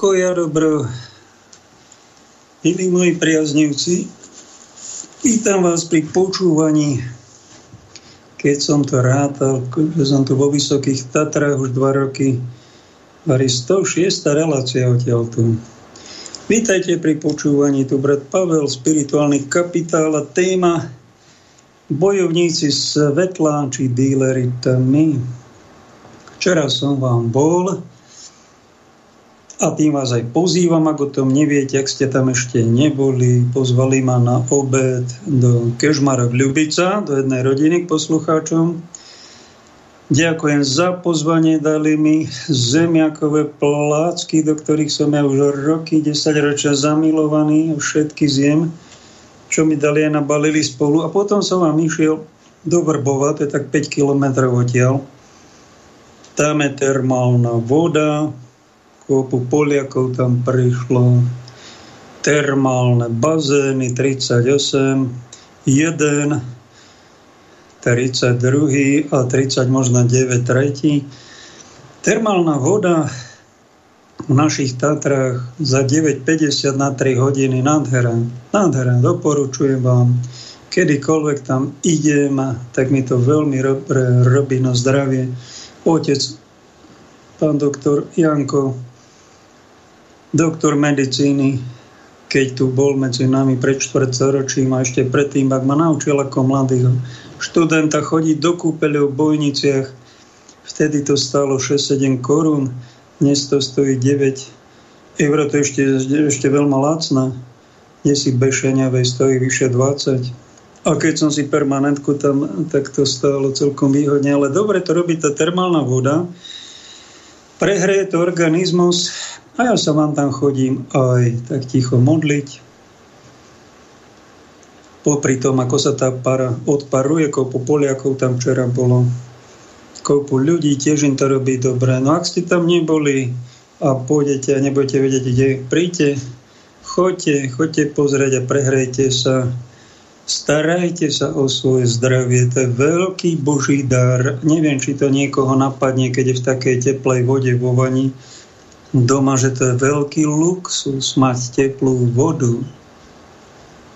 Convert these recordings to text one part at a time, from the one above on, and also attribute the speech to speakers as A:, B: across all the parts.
A: Pokoj a dobro. Milí moji priaznivci, vítam vás pri počúvaní, keď som to rátal, že som tu vo Vysokých Tatrách už dva roky, Vari 106. relácia odtiaľ tu. Vítajte pri počúvaní, tu brat Pavel, spirituálny kapitál a téma bojovníci svetla či díleri tmy. Včera som vám bol a tým vás aj pozývam, ak o tom neviete, ak ste tam ešte neboli. Pozvali ma na obed do Kežmara v Ľubica, do jednej rodiny k poslucháčom. Ďakujem za pozvanie, dali mi zemiakové plácky, do ktorých som ja už roky, 10 ročia zamilovaný, všetky zjem, čo mi dali aj nabalili spolu. A potom som vám išiel do Vrbova, to je tak 5 kilometrov odtiaľ tam je termálna voda, kopu Poliakov tam prišlo, termálne bazény 38, 1, 32 a 30 možno 9 tretí. Termálna voda v našich Tatrách za 9,50 na 3 hodiny nádhera. Nádhera, doporučujem vám. Kedykoľvek tam idem, tak mi to veľmi robí na zdravie otec, pán doktor Janko, doktor medicíny, keď tu bol medzi nami pred štvrtoročím a ešte predtým, ak ma naučil ako mladého študenta chodiť do kúpeľov v Bojniciach, vtedy to stalo 6-7 korún, dnes to stojí 9 eur, to je ešte, ešte veľmi lacné, kde si Bešeňavej stojí vyše 20 a keď som si permanentku tam, tak to stálo celkom výhodne. Ale dobre to robí tá termálna voda. Prehreje to organizmus a ja sa vám tam chodím aj tak ticho modliť. Popri tom, ako sa tá para odparuje, kopu Poliakov tam včera bolo, kopu ľudí, tiež im to robí dobre. No ak ste tam neboli a pôjdete a nebudete vedieť, kde príďte, choďte, choďte pozrieť a prehrejte sa Starajte sa o svoje zdravie, to je veľký boží dar. Neviem, či to niekoho napadne, keď je v takej teplej vode vo vani doma, že to je veľký luxus mať teplú vodu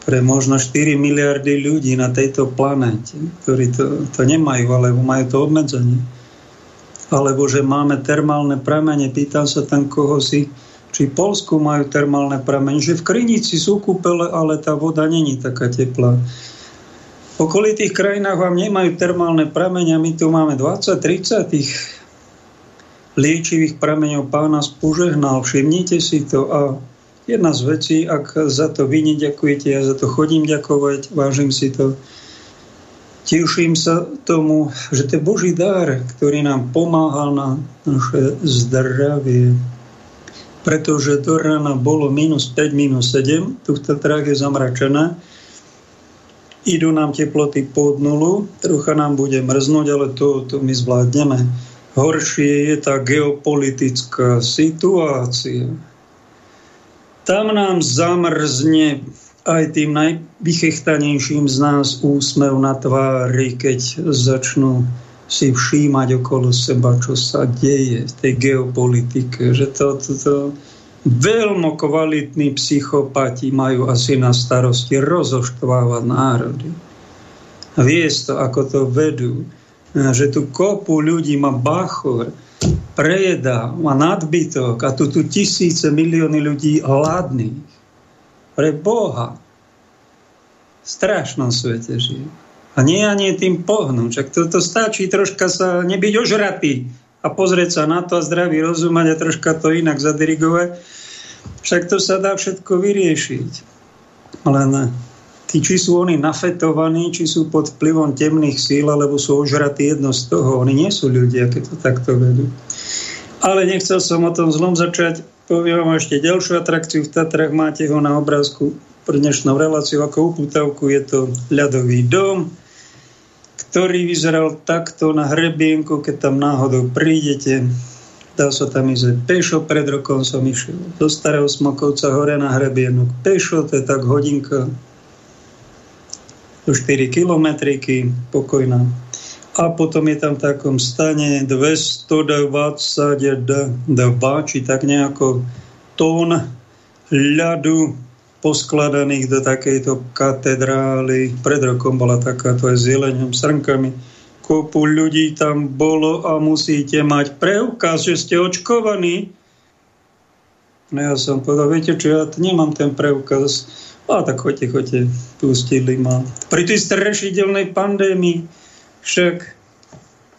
A: pre možno 4 miliardy ľudí na tejto planéte, ktorí to, to nemajú, alebo majú to obmedzenie. Alebo že máme termálne pramene, pýtam sa tam, koho si či v Polsku majú termálne pramene, že v Krinici sú kúpele, ale tá voda není taká teplá. V okolitých krajinách vám nemajú termálne pramene a my tu máme 20-30 tých liečivých prameňov pána spožehnal. Všimnite si to a jedna z vecí, ak za to vy neďakujete, ja za to chodím ďakovať, vážim si to, teším sa tomu, že to je Boží dar, ktorý nám pomáhal na naše zdravie pretože do rána bolo minus 5, minus 7, tu v Tatrách je zamračené, idú nám teploty pod nulu, trocha nám bude mrznúť, ale to, to my zvládneme. Horšie je tá geopolitická situácia. Tam nám zamrzne aj tým najvychechtanejším z nás úsmev na tvári, keď začnú si všímať okolo seba, čo sa deje v tej geopolitike. Že to, to, to veľmi kvalitní psychopati majú asi na starosti rozoštvávať národy. Viesť to, ako to vedú. Že tu kopu ľudí má bachor, prejedá, má nadbytok a tu, tu tisíce, milióny ľudí hladných. Pre Boha. V strašnom svete žijú. A nie ani tým pohnúť. Však to, to stačí troška sa nebyť ožratý a pozrieť sa na to a zdravý rozumať a troška to inak zadirigovať. Však to sa dá všetko vyriešiť. Len tí, či sú oni nafetovaní, či sú pod vplyvom temných síl, alebo sú ožratí jedno z toho. Oni nie sú ľudia, keď to takto vedú. Ale nechcel som o tom zlom začať. Poviem vám ešte ďalšiu atrakciu v Tatrach. Máte ho na obrázku pre dnešnou reláciu ako uputavku. Je to ľadový dom ktorý vyzeral takto na hrebienku, keď tam náhodou prídete. Dá sa tam ísť pešo, pred rokom som išiel do Starého Smokovca hore na hrebienok. Pešo, to je tak hodinka, do 4 kilometriky, pokojná. A potom je tam v takom stane 222, či tak nejako tón ľadu poskladaných do takejto katedrály. Pred rokom bola takáto aj s srnkami. Kopu ľudí tam bolo a musíte mať preukaz, že ste očkovaní. No ja som povedal, viete čo, ja nemám ten preukaz. A tak choďte, choďte, pustili ma. Pri tej strašidelnej pandémii však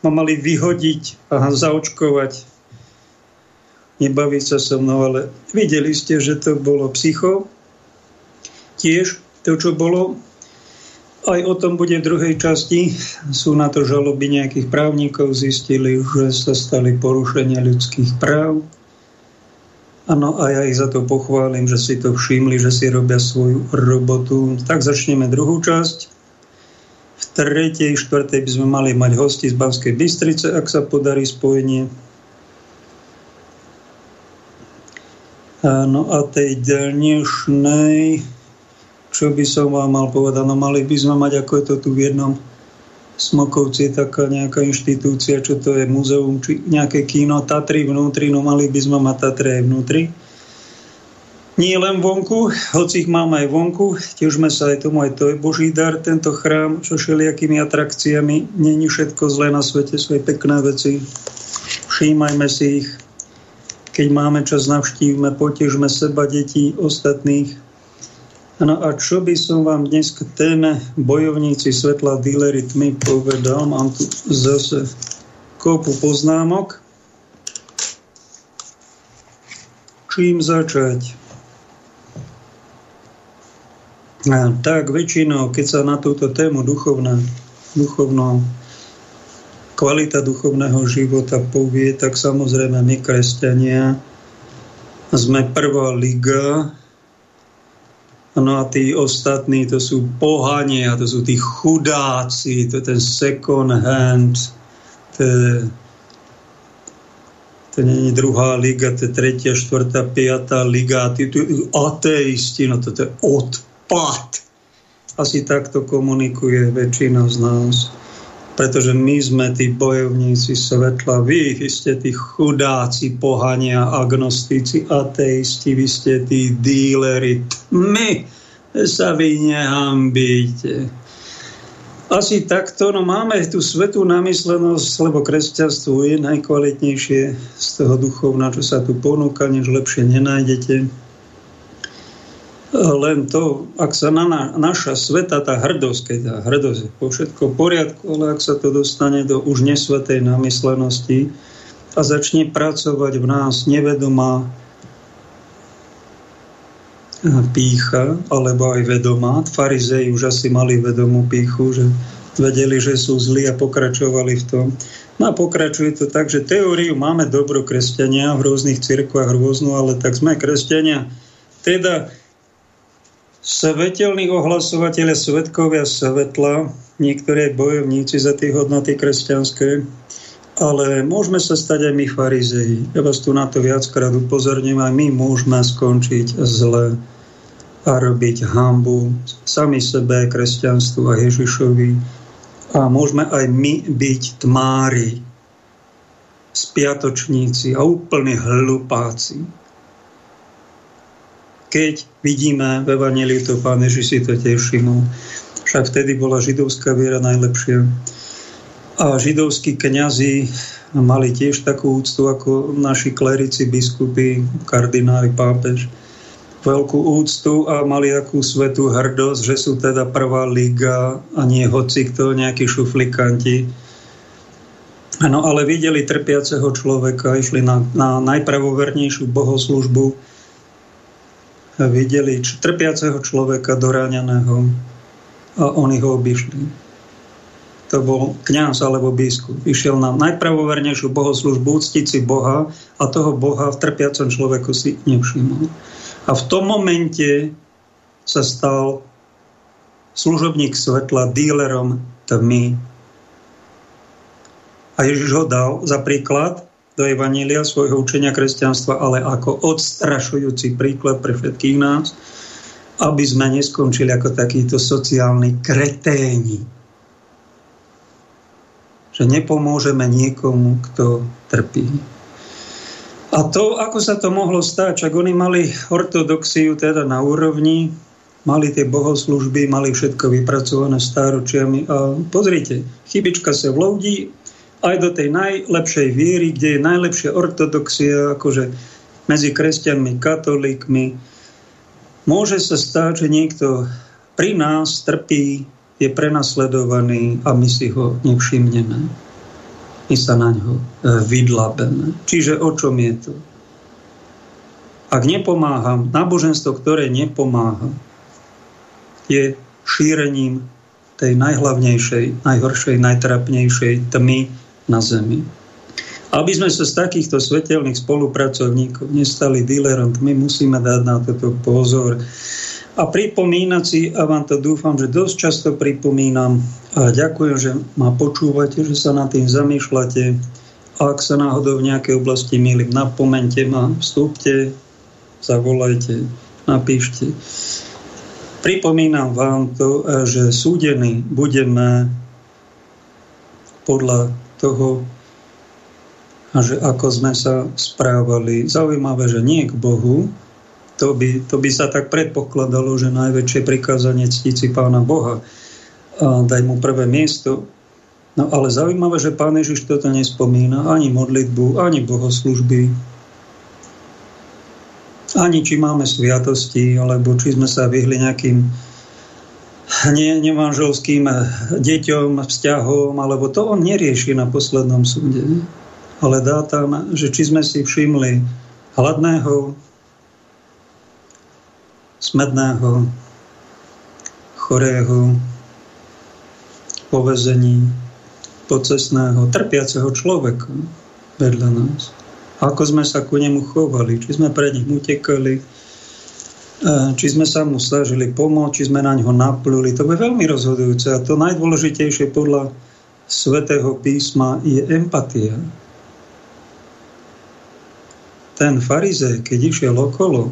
A: ma mali vyhodiť a zaočkovať. Nebaví sa so mnou, ale videli ste, že to bolo psycho, tiež to, čo bolo. Aj o tom bude v druhej časti. Sú na to žaloby nejakých právnikov, zistili, že sa stali porušenia ľudských práv. Áno, a ja ich za to pochválim, že si to všimli, že si robia svoju robotu. Tak začneme druhú časť. V tretej, štvrtej by sme mali mať hosti z Banskej Bystrice, ak sa podarí spojenie. No a tej dnešnej čo by som vám mal povedať? No mali by sme mať, ako je to tu v jednom Smokovci, taká nejaká inštitúcia, čo to je, muzeum, či nejaké kino, Tatry vnútri, no mali by sme mať Tatry aj vnútri. Nie len vonku, hoci ich máme aj vonku, tiežme sa aj tomu, aj to je Boží dar, tento chrám, čo všelijakými atrakciami, není všetko zlé na svete, sú aj pekné veci. Všímajme si ich, keď máme čas, navštívme, potežme seba, detí, ostatných, No a čo by som vám dnes k téme bojovníci svetla, dílery tmy povedal? Mám tu zase kopu poznámok. Čím začať? A tak väčšinou, keď sa na túto tému duchovná, duchovná kvalita duchovného života povie, tak samozrejme my, kresťania, sme prvá liga, No a tí ostatní, to sú pohania, to sú tí chudáci, to je ten second hand, to je, to je druhá liga, to je tretia, štvrtá, piatá liga, tí, tí ateisti, no to je odpad. Asi takto komunikuje väčšina z nás. Pretože my sme tí bojovníci svetla, vy, vy ste tí chudáci, pohania, agnostici, ateisti, vy ste tí díleri. My sa vy nehambíte. Asi takto, no máme tú svetú namyslenosť, lebo kresťanstvo je najkvalitnejšie z toho duchovna, čo sa tu ponúka, než lepšie nenájdete len to, ak sa na, na naša sveta, tá hrdosť, keď tá hrdosť je po všetko v poriadku, ale ak sa to dostane do už nesvetej namyslenosti a začne pracovať v nás nevedomá pícha, alebo aj vedomá. Farizei už asi mali vedomú píchu, že vedeli, že sú zlí a pokračovali v tom. No a pokračuje to tak, že teóriu máme dobro kresťania v rôznych cirkvách rôznu, ale tak sme kresťania. Teda svetelní ohlasovateľe, svetkovia svetla, niektoré bojovníci za tie hodnoty kresťanské, ale môžeme sa stať aj my farizei. Ja vás tu na to viackrát upozorním, aj my môžeme skončiť zle a robiť hambu sami sebe, kresťanstvu a Ježišovi. A môžeme aj my byť tmári, spiatočníci a úplní hlupáci keď vidíme v Evangeliu to Pán Ježiš si to tiež všimol. Však vtedy bola židovská viera najlepšia. A židovskí kňazi mali tiež takú úctu ako naši klerici, biskupy, kardináli, pápež. Veľkú úctu a mali takú svetú hrdosť, že sú teda prvá liga a nie hoci kto, nejakí šuflikanti. No ale videli trpiaceho človeka, išli na, na najpravovernejšiu bohoslužbu, videli trpiaceho človeka doráňaného a oni ho obišli. To bol kňaz alebo biskup. Išiel na najpravovernejšiu bohoslužbu, úctiť si Boha a toho Boha v trpiacom človeku si nevšimol. A v tom momente sa stal služobník svetla dílerom tmy. A Ježiš ho dal za príklad do Evanília svojho učenia kresťanstva, ale ako odstrašujúci príklad pre všetkých nás, aby sme neskončili ako takíto sociálni kreténi. Že nepomôžeme niekomu, kto trpí. A to, ako sa to mohlo stať, čak oni mali ortodoxiu teda na úrovni, mali tie bohoslužby, mali všetko vypracované stáročiami a pozrite, chybička sa vloudí aj do tej najlepšej viery, kde je najlepšia ortodoxia, akože medzi kresťanmi, katolíkmi. Môže sa stať, že niekto pri nás trpí, je prenasledovaný a my si ho nevšimneme. My sa na ňo e, vydlabeme. Čiže o čom je to? Ak nepomáham, náboženstvo, ktoré nepomáha, je šírením tej najhlavnejšej, najhoršej, najtrapnejšej tmy na Zemi. Aby sme sa z takýchto svetelných spolupracovníkov nestali dílerom, my musíme dať na toto pozor. A pripomínať si, a vám to dúfam, že dosť často pripomínam, a ďakujem, že ma počúvate, že sa nad tým zamýšľate. A ak sa náhodou v nejakej oblasti milím, napomente ma, vstúpte, zavolajte, napíšte. Pripomínam vám to, že súdení budeme podľa toho, že ako sme sa správali. Zaujímavé, že nie k Bohu, to by, to by sa tak predpokladalo, že najväčšie prikázanie ctiť si Pána Boha a daj mu prvé miesto. No ale zaujímavé, že Pán Ježiš toto nespomína, ani modlitbu, ani bohoslužby, ani či máme sviatosti, alebo či sme sa vyhli nejakým ne, nemanželským deťom, vzťahom, alebo to on nerieši na poslednom súde. Ale dá tam, že či sme si všimli hladného, smedného, chorého, povezení, pocesného, trpiaceho človeka vedľa nás ako sme sa ku nemu chovali, či sme pred ním utekali, či sme sa mu snažili pomôcť, či sme na ňo napluli. To je veľmi rozhodujúce. A to najdôležitejšie podľa svetého písma je empatia. Ten farizej, keď išiel okolo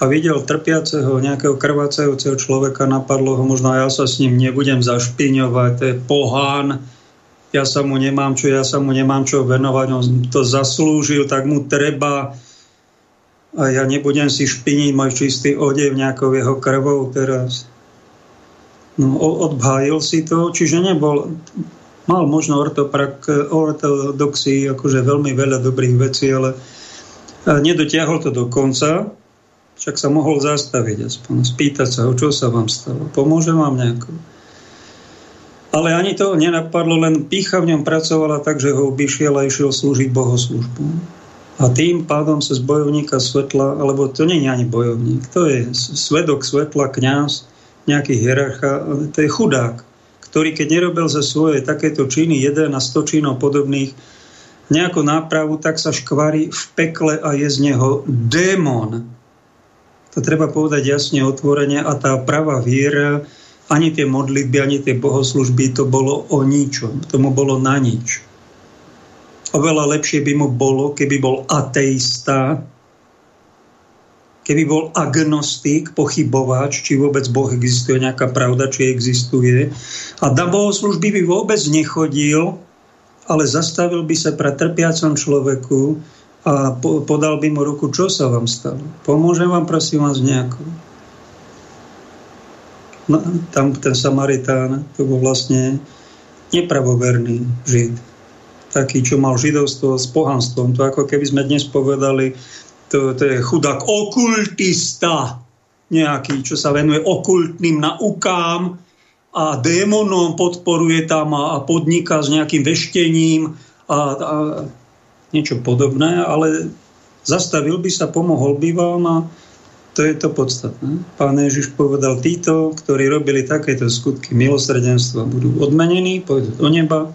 A: a videl trpiaceho, nejakého krvácajúceho človeka, napadlo ho, možno ja sa s ním nebudem zašpiňovať, to je pohán, ja sa mu nemám čo, ja sa mu nemám čo venovať, on to zaslúžil, tak mu treba a ja nebudem si špiniť môj čistý odev nejakou jeho krvou teraz. No, odbhájil si to, čiže nebol, mal možno ortoprak, ortodoxii akože veľmi veľa dobrých vecí, ale nedotiahol to do konca, však sa mohol zastaviť aspoň, spýtať sa, o čo sa vám stalo, pomôže vám nejako. Ale ani to nenapadlo, len pícha v ňom pracovala tak, že ho obišiel a išiel slúžiť bohoslužbu. A tým pádom sa z bojovníka svetla, alebo to nie je ani bojovník, to je svedok svetla, kňaz, nejaký hierarcha, to je chudák, ktorý keď nerobil za svoje takéto činy, jeden a sto činov podobných, nejakú nápravu, tak sa škvarí v pekle a je z neho démon. To treba povedať jasne, otvorene a tá pravá viera ani tie modlitby, ani tie bohoslužby, to bolo o ničom. Tomu bolo na nič. Oveľa lepšie by mu bolo, keby bol ateista, keby bol agnostik, pochybovač, či vôbec Boh existuje, nejaká pravda, či existuje. A na bohoslužby by vôbec nechodil, ale zastavil by sa pre trpiacom človeku a podal by mu ruku, čo sa vám stalo. Pomôžem vám, prosím vás, nejako No, tam ten Samaritán, to bol vlastne nepravoverný žid. Taký, čo mal židovstvo s pohanstvom. To ako keby sme dnes povedali, to, to je chudák okultista nejaký, čo sa venuje okultným naukám a démonom podporuje tam a, a podniká s nejakým veštením a, a niečo podobné, ale zastavil by sa, pomohol by vám a to je to podstatné. Pán Ježiš povedal, títo, ktorí robili takéto skutky milosrdenstva, budú odmenení, pôjdu do neba.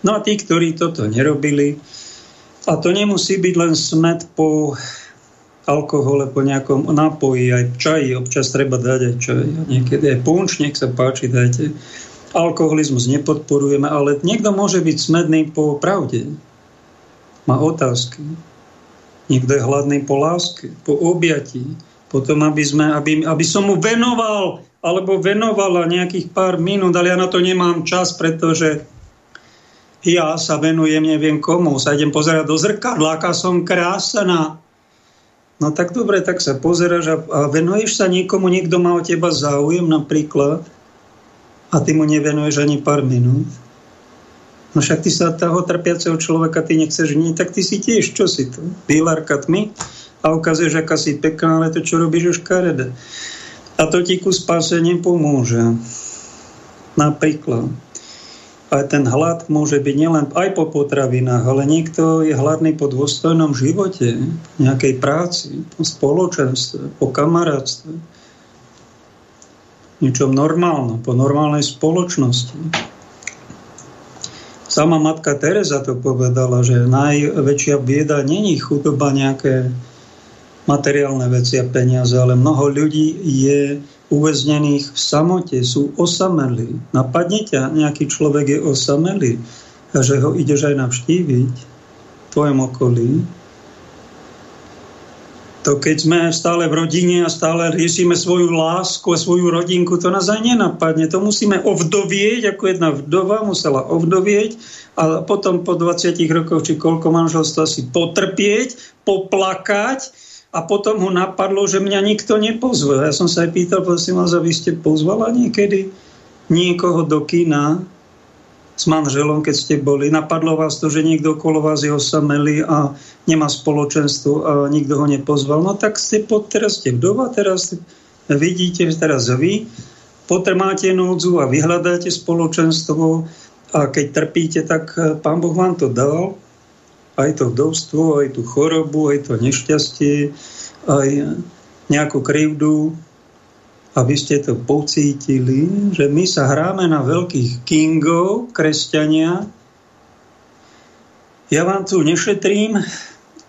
A: No a tí, ktorí toto nerobili, a to nemusí byť len smet po alkohole, po nejakom nápoji, aj čaji, občas treba dať aj čaj. Niekedy aj punč, nech sa páči, dajte. Alkoholizmus nepodporujeme, ale niekto môže byť smedný po pravde. Má otázky. Niekto je hladný po láske, po objatí potom aby, sme, aby, aby som mu venoval alebo venovala nejakých pár minút, ale ja na to nemám čas, pretože ja sa venujem neviem komu, sa idem pozerať do zrkadla, aká som krásna. No tak dobre, tak sa pozeráš a, venuješ sa niekomu, niekto má o teba záujem napríklad a ty mu nevenuješ ani pár minút. No však ty sa toho trpiaceho človeka ty nechceš niť, tak ty si tiež, čo si to? Bílarka tmy a ukazuješ, aká si pekná, ale to, čo robíš, už karede. A to ti ku spáse nepomôže. Napríklad. A ten hlad môže byť nielen aj po potravinách, ale niekto je hladný po dôstojnom živote, nejakej práci, po spoločenstve, po kamarátstve. Niečom normálnom, po normálnej spoločnosti. Sama matka Teresa to povedala, že najväčšia bieda není chudoba nejaké materiálne veci a peniaze, ale mnoho ľudí je uväznených v samote, sú osamelí. Napadne ťa, nejaký človek je osamelý a že ho ideš aj navštíviť v tvojom okolí. To keď sme stále v rodine a stále riešime svoju lásku a svoju rodinku, to nás aj nenapadne. To musíme ovdovieť, ako jedna vdova musela ovdovieť a potom po 20 rokoch, či koľko manželstva si potrpieť, poplakať, a potom ho napadlo, že mňa nikto nepozval. Ja som sa aj pýtal, prosím vás, a vy ste pozvala niekedy niekoho do kina s manželom, keď ste boli. Napadlo vás to, že niekto okolo vás je osamelý a nemá spoločenstvo a nikto ho nepozval. No tak ste pod, teraz ste vdova, teraz vidíte, teraz vy potrmáte núdzu a vyhľadáte spoločenstvo a keď trpíte, tak pán Boh vám to dal aj to vdovstvo, aj tú chorobu, aj to nešťastie, aj nejakú krivdu, aby ste to pocítili, že my sa hráme na veľkých kingov, kresťania. Ja vám tu nešetrím,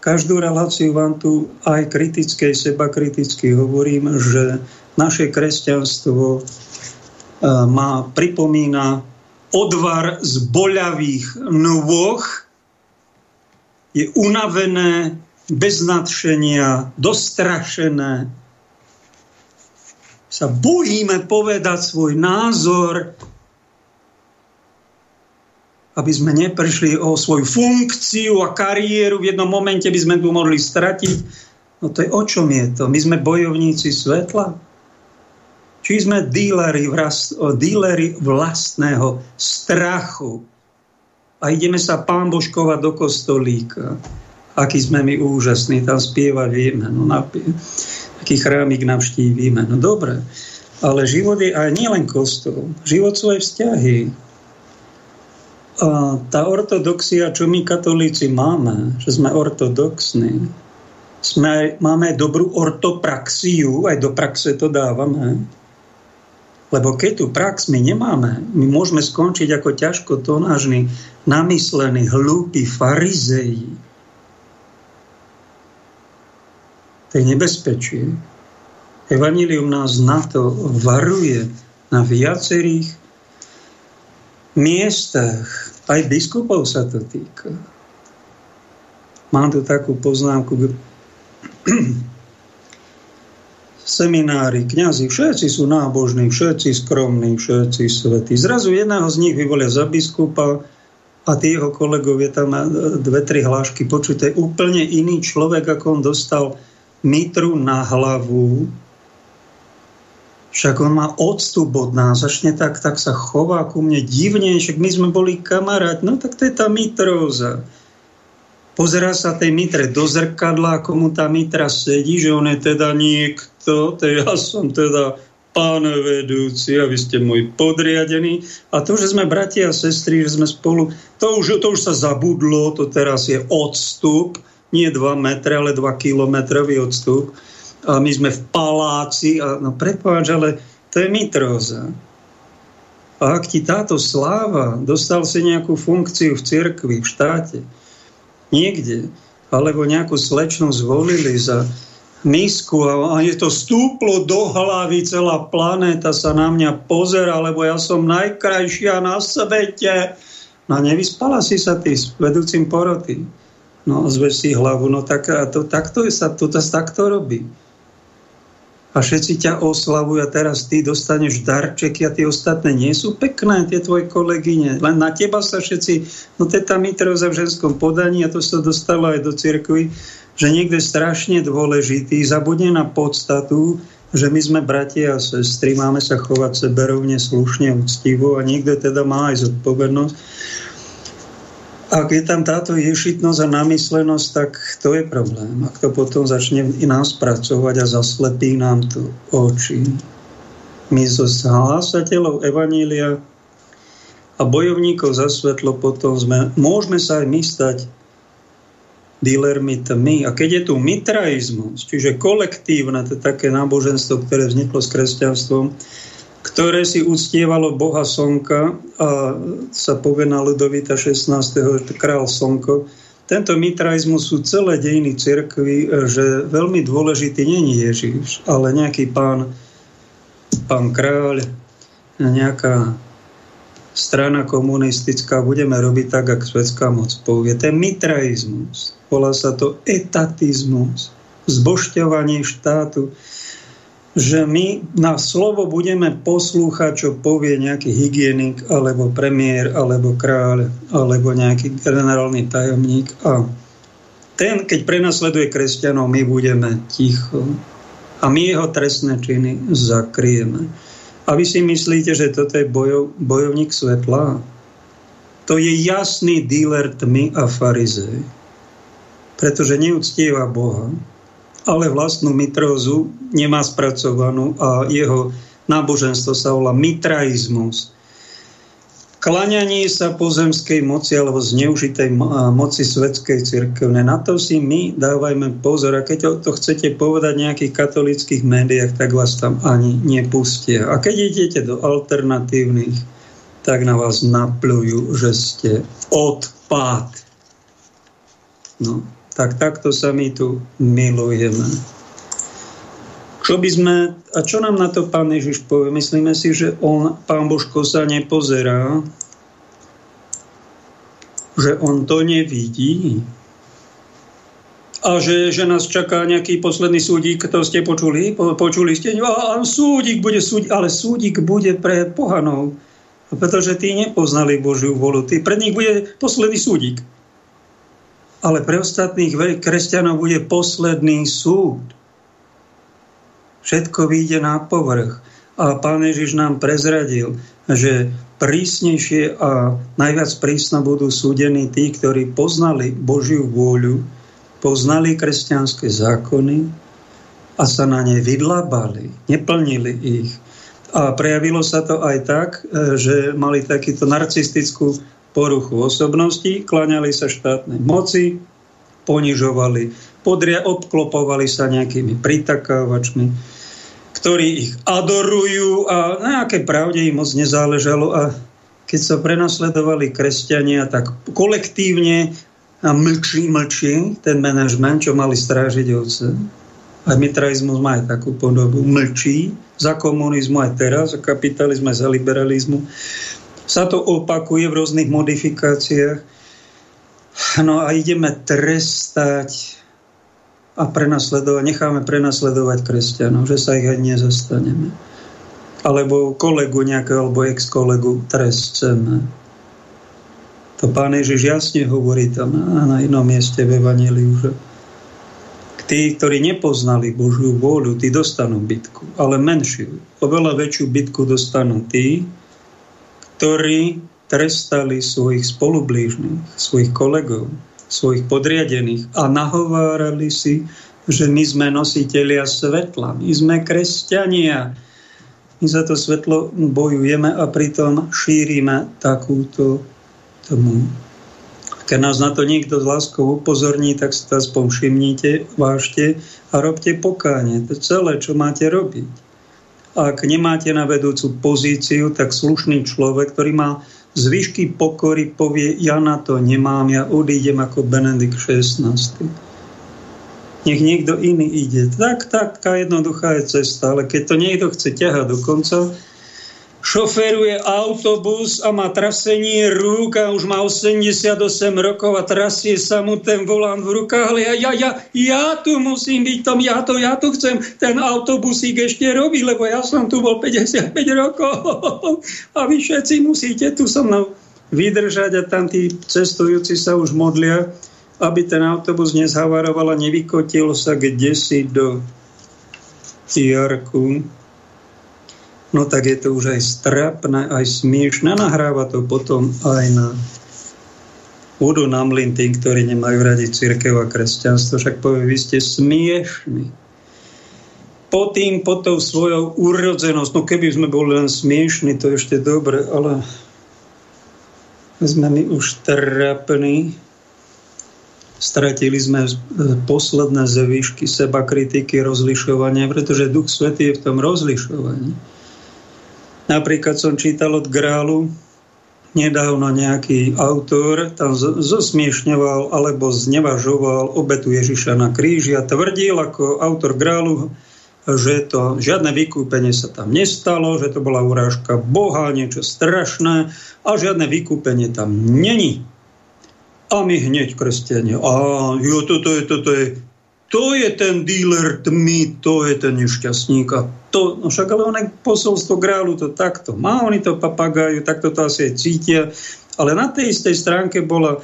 A: každú reláciu vám tu aj kritické, seba kriticky hovorím, že naše kresťanstvo e, má, pripomína odvar z boľavých nôh, je unavené, bez nadšenia, dostrašené. Sa bojíme povedať svoj názor, aby sme neprišli o svoju funkciu a kariéru. V jednom momente by sme tu mohli stratiť. No to je o čom je to? My sme bojovníci svetla? Či sme díleri, díleri vlastného strachu? A ideme sa pán Božkovať do kostolíka. Aký sme my úžasní, tam spievať vieme, no napie, aký chrámik navštívime. No dobre, ale život je aj nielen kostol, život sú aj vzťahy. A tá ortodoxia, čo my katolíci máme, že sme ortodoxní, sme, máme dobrú ortopraxiu, aj do praxe to dávame, lebo keď tu prax my nemáme, my môžeme skončiť ako ťažko tonážny, namyslený, hlúpi farizeji. To je nebezpečie. Evangelium nás na to varuje na viacerých miestach. Aj biskupov sa to týka. Mám tu takú poznámku seminári, kňazi, všetci sú nábožní, všetci skromní, všetci svetí. Zrazu jedného z nich vyvolia za biskupa a tí jeho kolegovia tam dve, tri hlášky počuť. úplne iný človek, ako on dostal mitru na hlavu. Však on má odstup od nás, začne tak, tak sa chová ku mne divne, však my sme boli kamaráti. No tak to je tá mitróza pozera sa tej mitre do zrkadla, ako mu tá mitra sedí, že on je teda niekto, to ja som teda pán vedúci a vy ste môj podriadený. A to, že sme bratia a sestry, že sme spolu, to už, to už sa zabudlo, to teraz je odstup, nie 2 metre, ale 2 kilometrový odstup. A my sme v paláci, a no prepáč, ale to je mitróza. A ak ti táto sláva, dostal si nejakú funkciu v cirkvi, v štáte, niekde, alebo nejakú slečnu zvolili za misku a je to stúplo do hlavy, celá planéta sa na mňa pozera, lebo ja som najkrajšia na svete. No nevyspala si sa ty s vedúcim poroty. No zveš si hlavu, no tak to, takto, sa, to, to takto robí. a všetci ťa oslavujú a teraz ty dostaneš darčeky a tie ostatné nie sú pekné, tie tvoje kolegyne. Len na teba sa všetci, no to je tá mitroza v ženskom podaní a to sa dostalo aj do cirkvy, že niekto je strašne dôležitý, zabudne na podstatu, že my sme bratia a sestry, máme sa chovať seberovne, slušne, úctivo a niekto teda má aj zodpovednosť ak je tam táto ješitnosť a namyslenosť, tak to je problém. Ak to potom začne i nás pracovať a zaslepí nám tu oči. My zo hlásateľov Evanília a bojovníkov za svetlo potom sme, môžeme sa aj my stať dílermi tmy. A keď je tu mitraizmus, čiže kolektívne, to je také náboženstvo, ktoré vzniklo s kresťanstvom, ktoré si uctievalo Boha Slnka a sa povie Ludovita 16. král Slnko. Tento mitraizmus sú celé dejiny cirkvy, že veľmi dôležitý není Ježiš, ale nejaký pán, pán kráľ, nejaká strana komunistická, budeme robiť tak, ako svetská moc povie. Ten mitraizmus, volá sa to etatizmus, zbošťovanie štátu že my na slovo budeme poslúchať, čo povie nejaký hygienik, alebo premiér, alebo kráľ, alebo nejaký generálny tajomník. A ten, keď prenasleduje kresťanov, my budeme ticho. A my jeho trestné činy zakrieme. A vy si myslíte, že toto je bojov, bojovník svetla? To je jasný díler tmy a farizej. Pretože neúctieva Boha ale vlastnú mitrózu nemá spracovanú a jeho náboženstvo sa volá mitraizmus. Klaňanie sa pozemskej moci alebo zneužitej moci svetskej cirkevne. Na to si my dávajme pozor. A keď to chcete povedať v nejakých katolických médiách, tak vás tam ani nepustia. A keď idete do alternatívnych, tak na vás naplujú, že ste odpad. No, tak takto sa my tu milujeme. Čo by sme, a čo nám na to pán Ježiš povie? Myslíme si, že on, pán Božko, sa nepozerá, že on to nevidí a že, že nás čaká nejaký posledný súdik, to ste počuli? Po, počuli ste? A, a súdik bude súdiť, ale súdik bude pre pohanov, pretože tí nepoznali Božiu volu. Tí, pred nich bude posledný súdik ale pre ostatných kresťanov bude posledný súd. Všetko vyjde na povrch. A pán Ježiš nám prezradil, že prísnejšie a najviac prísno budú súdení tí, ktorí poznali Božiu vôľu, poznali kresťanské zákony a sa na ne vydlabali, neplnili ich. A prejavilo sa to aj tak, že mali takýto narcistickú poruchu osobnosti, klaňali sa štátnej moci, ponižovali, podria, obklopovali sa nejakými pritakávačmi, ktorí ich adorujú a nejaké pravde im moc nezáležalo a keď sa prenasledovali kresťania, tak kolektívne a mlčí, mlčí ten manažment, čo mali strážiť ovce. Aj mitraizmus má aj takú podobu. Mlčí za komunizmu aj teraz, za kapitalizmu aj za liberalizmu sa to opakuje v rôznych modifikáciách. No a ideme trestať a prenasledovať, necháme prenasledovať kresťanov, že sa ich aj nezastaneme. Alebo kolegu nejakého, alebo ex-kolegu trest chceme. To pán Ježiš jasne hovorí tam na inom mieste v Evangeliu, že tí, ktorí nepoznali Božiu vôľu, tí dostanú bitku, ale menšiu. Oveľa väčšiu bitku dostanú tí, ktorí trestali svojich spolublížnych, svojich kolegov, svojich podriadených a nahovárali si, že my sme nositeľia svetla, my sme kresťania. My za to svetlo bojujeme a pritom šírime takúto tomu. Keď nás na to niekto z láskou upozorní, tak si to aspoň všimnite, vážte a robte pokánie. To celé, čo máte robiť. Ak nemáte na vedúcu pozíciu, tak slušný človek, ktorý má zvyšky pokory, povie, ja na to nemám, ja odídem ako Benedikt XVI. Nech niekto iný ide. Tak, taká jednoduchá je cesta, ale keď to niekto chce ťahať do konca, šoferuje autobus a má trasenie rúk a už má 88 rokov a trasie sa mu ten volant v rukách, ale ja, ja, ja, ja tu musím byť tom, ja to, ja tu chcem ten autobusík ešte robiť, lebo ja som tu bol 55 rokov a vy všetci musíte tu so mnou vydržať a tam tí cestujúci sa už modlia, aby ten autobus nezhavaroval a nevykotil sa kde si do Tiarku no tak je to už aj strapné, aj smiešné. Nahráva to potom aj na údu na mlin tým, ktorí nemajú radi církev a kresťanstvo. Však povie, vy ste smiešní. Po tým, po tou svojou urodzenosť, no keby sme boli len smiešní, to ešte dobre, ale sme my už trapní. Stratili sme posledné zvyšky seba kritiky, rozlišovania, pretože Duch Svetý je v tom rozlišovaní Napríklad som čítal od Grálu, nedávno nejaký autor tam zosmiešňoval alebo znevažoval obetu Ježiša na kríži a tvrdil ako autor Grálu, že to žiadne vykúpenie sa tam nestalo, že to bola urážka Boha, niečo strašné a žiadne vykúpenie tam není. A my hneď kresťania, a jo, toto je, toto je, to je ten dealer tmy, to je ten nešťastník. A to, no však ale on posolstvo grálu to takto má, oni to papagajú, takto to asi aj cítia. Ale na tej istej stránke bola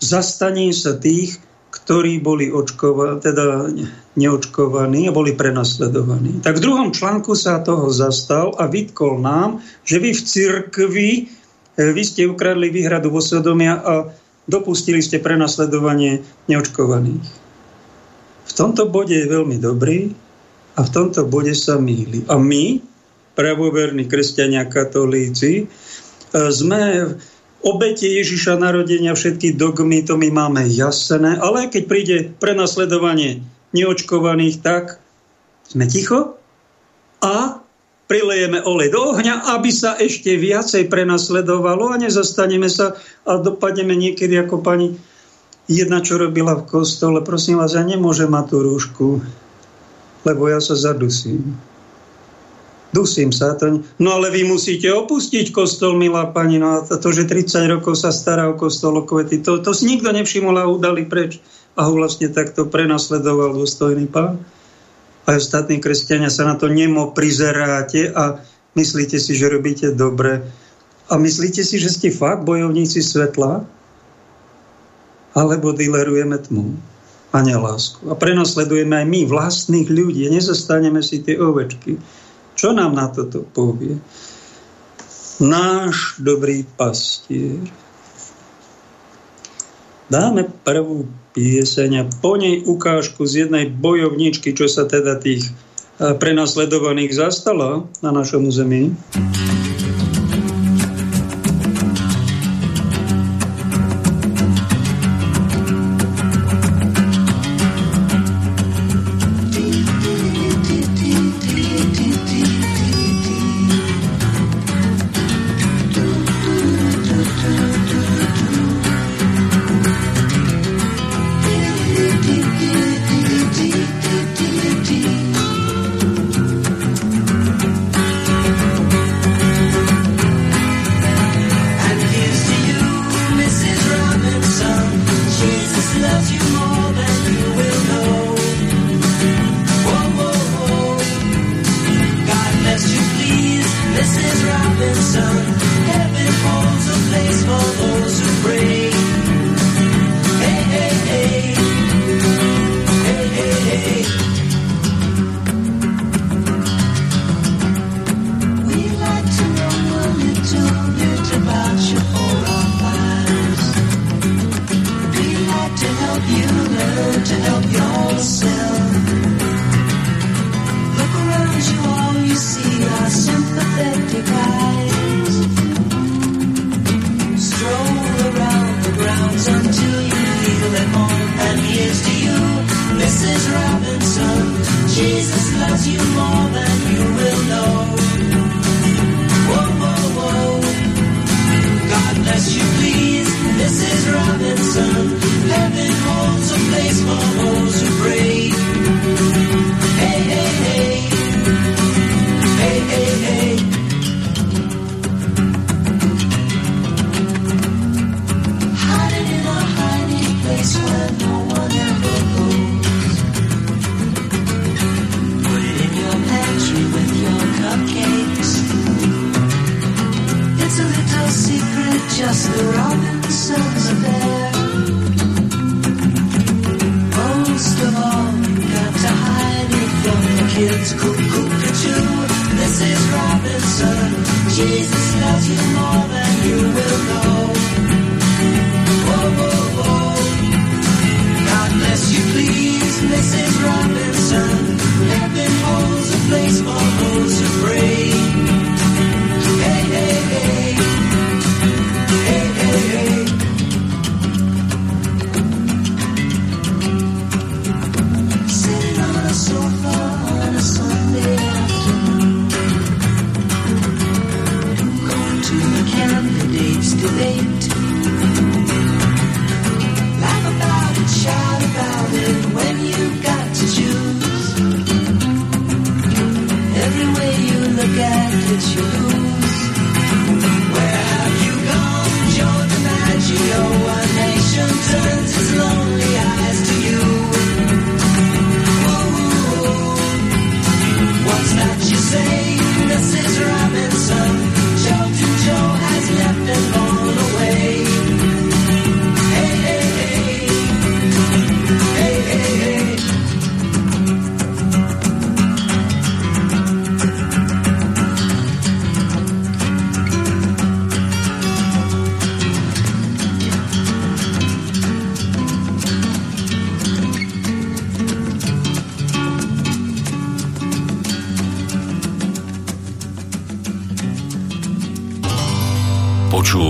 A: zastanie sa tých, ktorí boli očkovaní, teda neočkovaní a boli prenasledovaní. Tak v druhom článku sa toho zastal a vytkol nám, že vy v cirkvi, eh, vy ste ukradli výhradu vo Sodomia a dopustili ste prenasledovanie neočkovaných. V tomto bode je veľmi dobrý a v tomto bode sa míli. A my, pravoverní kresťania katolíci, e, sme obete Ježiša narodenia, všetky dogmy, to my máme jasné, ale keď príde prenasledovanie neočkovaných, tak sme ticho a prilejeme olej do ohňa, aby sa ešte viacej prenasledovalo a nezastaneme sa a dopadneme niekedy ako pani jedna, čo robila v kostole, prosím vás, ja nemôžem mať tú rúšku, lebo ja sa zadusím. Dusím sa. To... No ale vy musíte opustiť kostol, milá pani. No a to, že 30 rokov sa stará o kostol, o kvety, to, to si nikto nevšimol a udali preč. A ho vlastne takto prenasledoval dôstojný pán. A ostatní kresťania sa na to nemo prizeráte a myslíte si, že robíte dobre. A myslíte si, že ste fakt bojovníci svetla? alebo dilerujeme tmu a nelásku. A prenasledujeme aj my vlastných ľudí. Nezostaneme si tie ovečky. Čo nám na toto povie? Náš dobrý pastier. Dáme prvú pieseň a po nej ukážku z jednej bojovničky, čo sa teda tých eh, prenasledovaných zastala na našom území.
B: the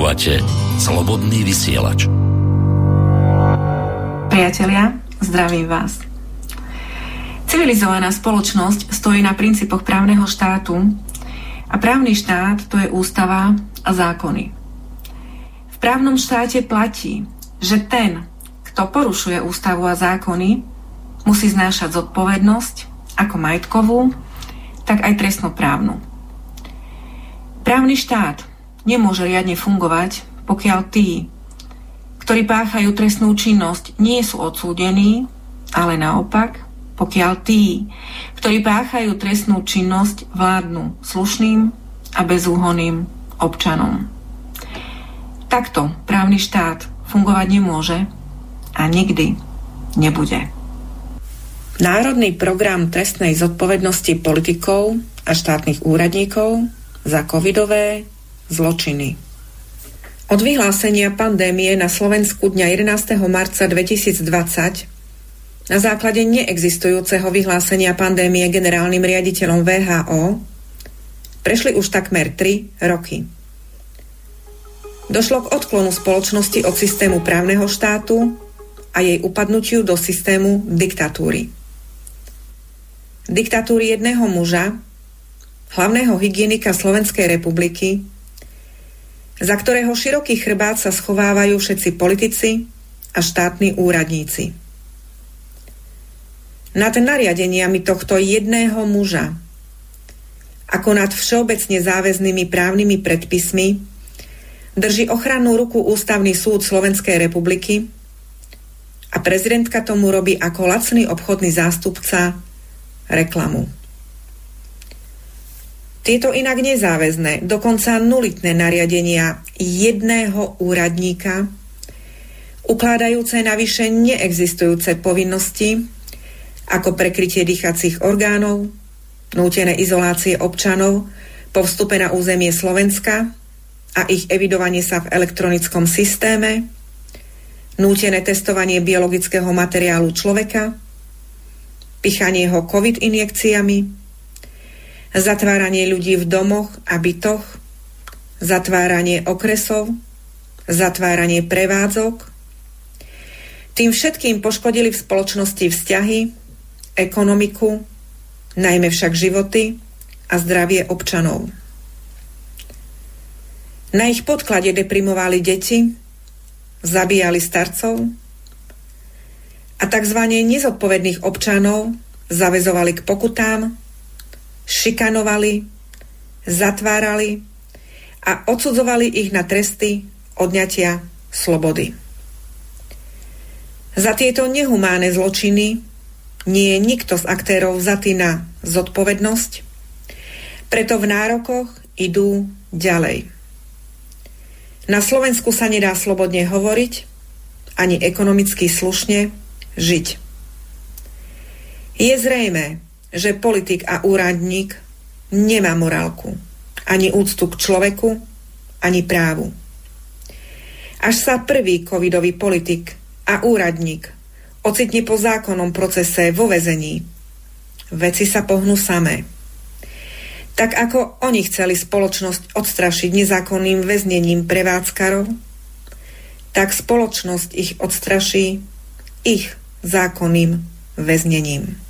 C: Počúvate Slobodný vysielač.
D: Priatelia, zdravím vás. Civilizovaná spoločnosť stojí na princípoch právneho štátu a právny štát to je ústava a zákony. V právnom štáte platí, že ten, kto porušuje ústavu a zákony, musí znášať zodpovednosť ako majetkovú, tak aj trestnoprávnu. Právny štát nemôže riadne fungovať, pokiaľ tí, ktorí páchajú trestnú činnosť, nie sú odsúdení, ale naopak, pokiaľ tí, ktorí páchajú trestnú činnosť, vládnu slušným a bezúhonným občanom. Takto právny štát fungovať nemôže a nikdy nebude. Národný program trestnej zodpovednosti politikov a štátnych úradníkov za covidové zločiny. Od vyhlásenia pandémie na Slovensku dňa 11. marca 2020 na základe neexistujúceho vyhlásenia pandémie generálnym riaditeľom VHO prešli už takmer 3 roky. Došlo k odklonu spoločnosti od systému právneho štátu a jej upadnutiu do systému diktatúry. Diktatúry jedného muža, hlavného hygienika Slovenskej republiky, za ktorého široký chrbát sa schovávajú všetci politici a štátni úradníci. Nad nariadeniami tohto jedného muža, ako nad všeobecne záväznými právnymi predpismi, drží ochrannú ruku Ústavný súd Slovenskej republiky a prezidentka tomu robí ako lacný obchodný zástupca reklamu. Tieto inak nezáväzné, dokonca nulitné nariadenia jedného úradníka, ukládajúce navyše neexistujúce povinnosti, ako prekrytie dýchacích orgánov, nútené izolácie občanov po vstupe na územie Slovenska a ich evidovanie sa v elektronickom systéme, nútené testovanie biologického materiálu človeka, pichanie ho COVID injekciami, zatváranie ľudí v domoch a bytoch, zatváranie okresov, zatváranie prevádzok. Tým všetkým poškodili v spoločnosti vzťahy, ekonomiku, najmä však životy a zdravie občanov. Na ich podklade deprimovali deti, zabíjali starcov a tzv. nezodpovedných občanov zavezovali k pokutám, šikanovali, zatvárali a odsudzovali ich na tresty odňatia slobody. Za tieto nehumánne zločiny nie je nikto z aktérov vzatý na zodpovednosť, preto v nárokoch idú ďalej. Na Slovensku sa nedá slobodne hovoriť, ani ekonomicky slušne žiť. Je zrejme, že politik a úradník nemá morálku, ani úctu k človeku, ani právu. Až sa prvý covidový politik a úradník ocitne po zákonnom procese vo vezení, veci sa pohnú samé. Tak ako oni chceli spoločnosť odstrašiť nezákonným väznením prevádzkarov, tak spoločnosť ich odstraší ich zákonným väznením.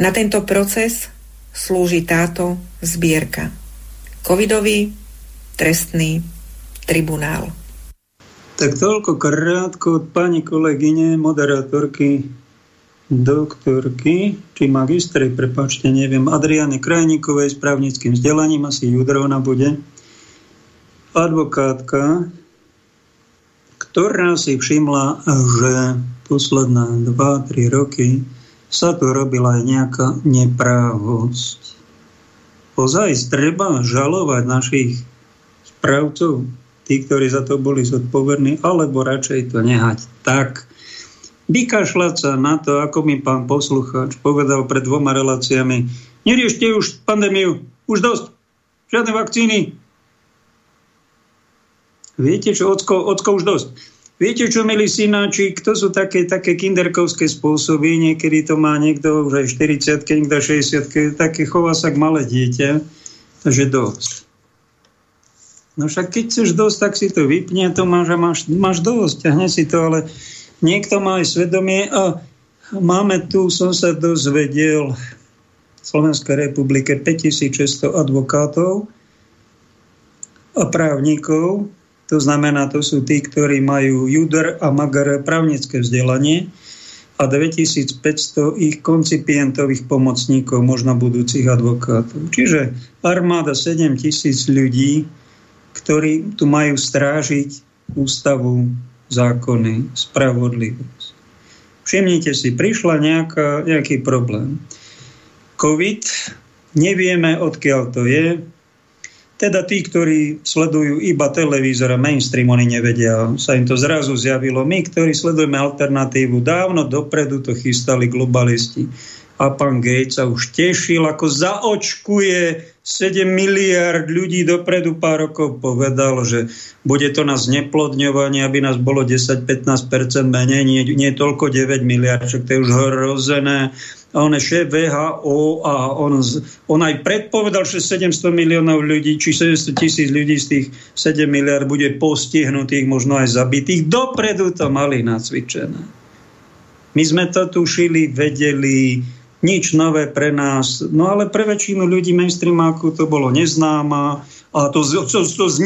D: Na tento proces slúži táto zbierka. Covidový trestný tribunál.
A: Tak toľko krátko od pani kolegyne, moderátorky, doktorky, či magistrej, prepačte, neviem, Adriany Krajníkovej s právnickým vzdelaním, asi Judrona bude, advokátka, ktorá si všimla, že posledné 2-3 roky sa tu robila aj nejaká neprávosť. Ozaj treba žalovať našich správcov, tí, ktorí za to boli zodpovední, alebo radšej to nehať tak. Vykašľať sa na to, ako mi pán poslucháč povedal pred dvoma reláciami, neriešte už pandémiu, už dosť, žiadne vakcíny. Viete čo, ocko, ocko už dosť. Viete čo, milí synáči, to sú také, také kinderkovské spôsoby, niekedy to má niekto už aj 40 niekto 60 také chová sa k malé dieťa, takže dosť. No však keď chceš dosť, tak si to vypne, to máš a máš, máš dosť, ťahne si to, ale niekto má aj svedomie a máme tu, som sa dozvedel, v Slovenskej republike 5600 advokátov a právnikov, to znamená, to sú tí, ktorí majú juder a magar právnické vzdelanie a 2500 ich koncipientových pomocníkov, možno budúcich advokátov. Čiže armáda 7000 ľudí, ktorí tu majú strážiť ústavu, zákony, spravodlivosť. Všimnite si, prišla nejaká, nejaký problém. COVID, nevieme odkiaľ to je, teda tí, ktorí sledujú iba televízor a mainstream, oni nevedia, sa im to zrazu zjavilo. My, ktorí sledujeme alternatívu, dávno dopredu to chystali globalisti. A pán Gates sa už tešil, ako zaočkuje 7 miliard ľudí dopredu pár rokov povedal, že bude to na zneplodňovanie, aby nás bolo 10-15% menej, nie, nie toľko 9 miliard, však to je už hrozené on je šéf VHO a on, on aj predpovedal, že 700 miliónov ľudí, či 700 tisíc ľudí z tých 7 miliard bude postihnutých, možno aj zabitých. Dopredu to mali nacvičené. My sme to tušili, vedeli, nič nové pre nás. No ale pre väčšinu ľudí mainstreamáku to bolo neznáma a to, to, to z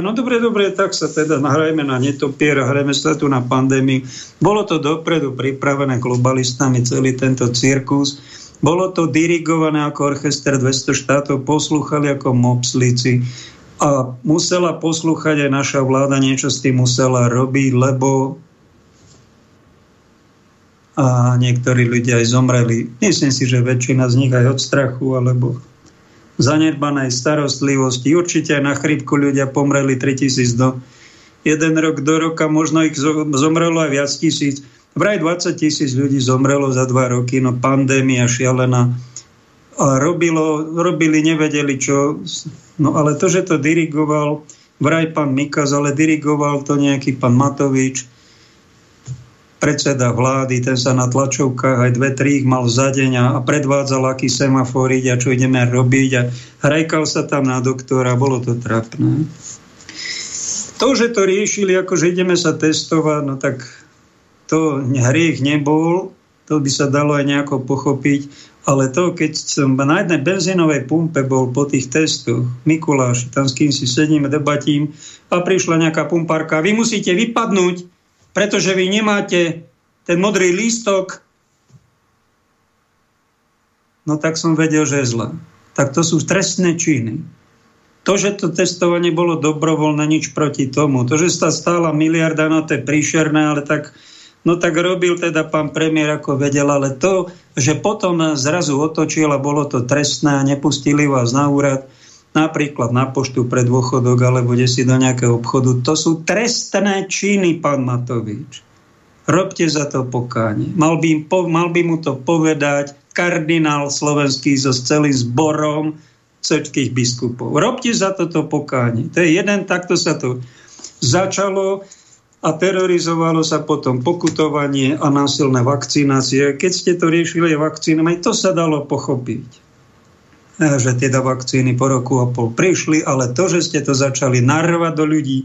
A: no dobre, dobre, tak sa teda nahrajme na netopier a hrajme sa tu na pandémii. Bolo to dopredu pripravené globalistami, celý tento cirkus. Bolo to dirigované ako orchester 200 štátov, poslúchali ako mopslici a musela poslúchať aj naša vláda, niečo s tým musela robiť, lebo a niektorí ľudia aj zomreli. Myslím si, že väčšina z nich aj od strachu alebo zanedbanej starostlivosti. Určite aj na chrypku ľudia pomreli 3000 do jeden rok do roka, možno ich zomrelo aj viac tisíc. Vraj 20 tisíc ľudí zomrelo za dva roky, no pandémia šialená. A robilo, robili, nevedeli čo. No ale to, že to dirigoval vraj pán Mikas, ale dirigoval to nejaký pán Matovič, predseda vlády, ten sa na tlačovkách aj dve, tri ich mal za deň a predvádzal, aký semafor ide a čo ideme robiť a hrajkal sa tam na doktora, bolo to trapné. To, že to riešili, ako že ideme sa testovať, no tak to hriech nebol, to by sa dalo aj nejako pochopiť, ale to, keď som na jednej benzínovej pumpe bol po tých testoch, Mikuláš, tam s kým si sedím, debatím, a prišla nejaká pumpárka, vy musíte vypadnúť, pretože vy nemáte ten modrý lístok, no tak som vedel, že je zle. Tak to sú trestné činy. To, že to testovanie bolo dobrovoľné, nič proti tomu. To, že sa stála miliarda, no to je príšerné, ale tak, no tak robil teda pán premiér, ako vedel, ale to, že potom zrazu otočil a bolo to trestné a nepustili vás na úrad, napríklad na poštu pre dôchodok alebo kde si do nejakého obchodu. To sú trestné činy, pán Matovič. Robte za to pokánie. Mal by, im, mal by mu to povedať kardinál slovenský so celým zborom všetkých biskupov. Robte za toto pokánie. To je jeden, takto sa to začalo a terorizovalo sa potom pokutovanie a násilné vakcinácie. Keď ste to riešili vakcínami, to sa dalo pochopiť že teda vakcíny po roku a pol prišli, ale to, že ste to začali narvať do ľudí,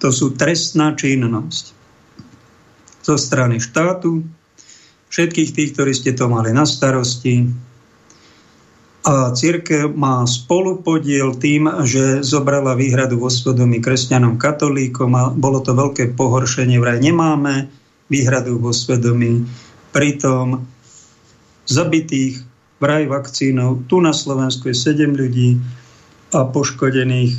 A: to sú trestná činnosť zo strany štátu, všetkých tých, ktorí ste to mali na starosti, a církev má spolupodiel tým, že zobrala výhradu vo svedomí kresťanom katolíkom a bolo to veľké pohoršenie. Vraj nemáme výhradu vo svedomí. Pritom zabitých vraj vakcínou tu na Slovensku je 7 ľudí a poškodených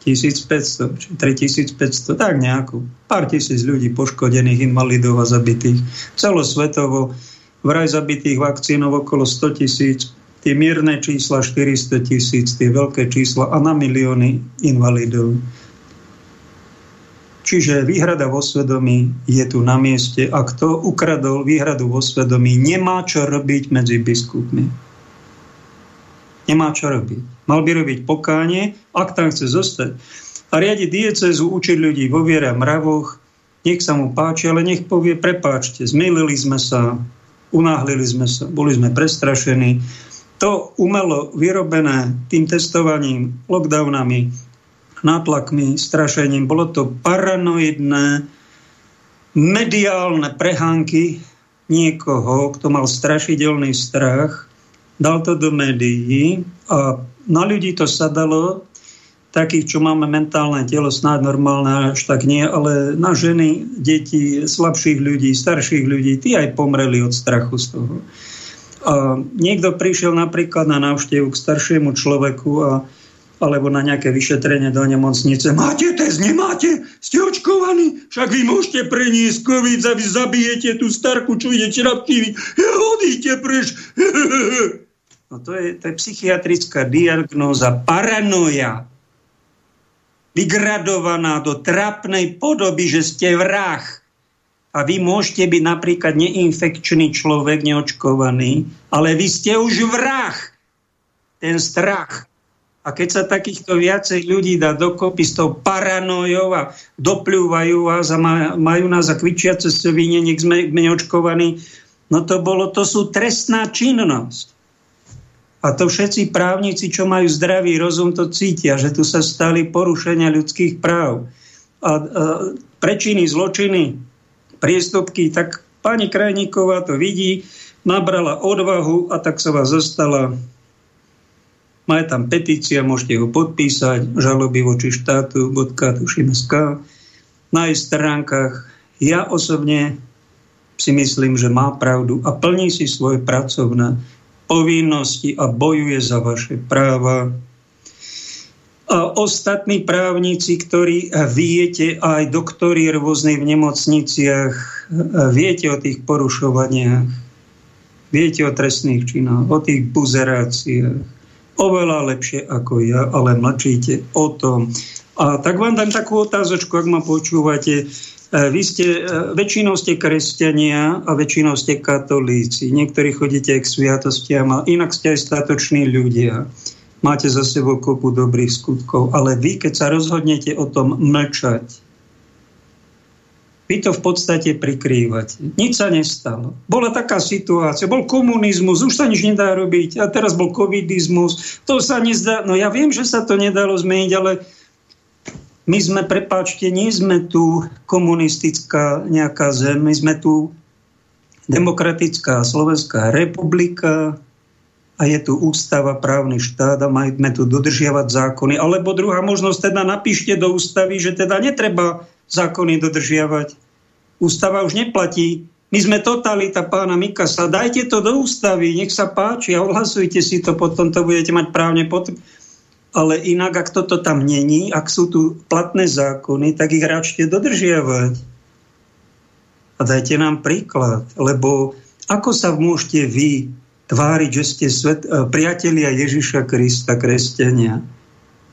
A: 1500, či 3500, tak nejakú. Pár tisíc ľudí poškodených, invalidov a zabitých. Celosvetovo vraj zabitých vakcínov okolo 100 tisíc, tie mierne čísla 400 tisíc, tie veľké čísla a na milióny invalidov. Čiže výhrada vo svedomí je tu na mieste a kto ukradol výhradu vo svedomí, nemá čo robiť medzi biskupmi. Nemá čo robiť. Mal by robiť pokánie, ak tam chce zostať. A riadiť diecezu, učiť ľudí vo viere a mravoch, nech sa mu páči, ale nech povie, prepáčte, zmýlili sme sa, unáhlili sme sa, boli sme prestrašení, to umelo vyrobené tým testovaním, lockdownami, nátlakmi, strašením, bolo to paranoidné, mediálne prehánky niekoho, kto mal strašidelný strach, dal to do médií a na ľudí to sadalo, takých, čo máme mentálne telo, snáď normálne, až tak nie, ale na ženy, deti, slabších ľudí, starších ľudí, tí aj pomreli od strachu z toho. A niekto prišiel napríklad na návštevu k staršiemu človeku a, alebo na nejaké vyšetrenie do nemocnice. Máte test, nemáte? Ste očkovaní? Však vy môžete preniesť COVID a zabijete tú starku, čo idete navštíviť. Hodíte preč. No to je, to je psychiatrická diagnóza paranoja vygradovaná do trapnej podoby, že ste vrah a vy môžete byť napríklad neinfekčný človek, neočkovaný, ale vy ste už vrah. Ten strach. A keď sa takýchto viacej ľudí dá dokopy s tou paranojou a dopľúvajú vás a majú nás za kvičiace svine, nech sme neočkovaní, no to bolo, to sú trestná činnosť. A to všetci právnici, čo majú zdravý rozum, to cítia, že tu sa stali porušenia ľudských práv. A, a prečiny, zločiny priestupky, tak pani Krajníková to vidí, nabrala odvahu a tak sa vás zostala. Má tam petícia, môžete ho podpísať, žaloby voči štátu, tuším.sk na jej stránkach. Ja osobne si myslím, že má pravdu a plní si svoje pracovné povinnosti a bojuje za vaše práva ostatní právnici, ktorí viete, aj doktori rôznej v nemocniciach, viete o tých porušovaniach, viete o trestných činoch, o tých buzeráciách, oveľa lepšie ako ja, ale mlčíte o tom. A tak vám dám takú otázočku, ak ma počúvate. Vy ste, väčšinou ste kresťania a väčšinou ste katolíci. Niektorí chodíte k sviatostiam a inak ste aj statoční ľudia máte za sebou kopu dobrých skutkov, ale vy, keď sa rozhodnete o tom mlčať, vy to v podstate prikrývate. Nič sa nestalo. Bola taká situácia, bol komunizmus, už sa nič nedá robiť, a teraz bol covidizmus, to sa nezdá, no ja viem, že sa to nedalo zmeniť, ale my sme, prepáčte, nie sme tu komunistická nejaká zem, my sme tu demokratická Slovenská republika, a je tu ústava, právny štát a majme tu dodržiavať zákony. Alebo druhá možnosť, teda napíšte do ústavy, že teda netreba zákony dodržiavať. Ústava už neplatí. My sme totalita pána Mikasa. Dajte to do ústavy, nech sa páči a odhlasujte si to, potom to budete mať právne pot. Ale inak, ak toto tam není, ak sú tu platné zákony, tak ich ráčte dodržiavať. A dajte nám príklad, lebo ako sa môžete vy tváriť, že ste svet, e, priatelia Ježiša Krista, kresťania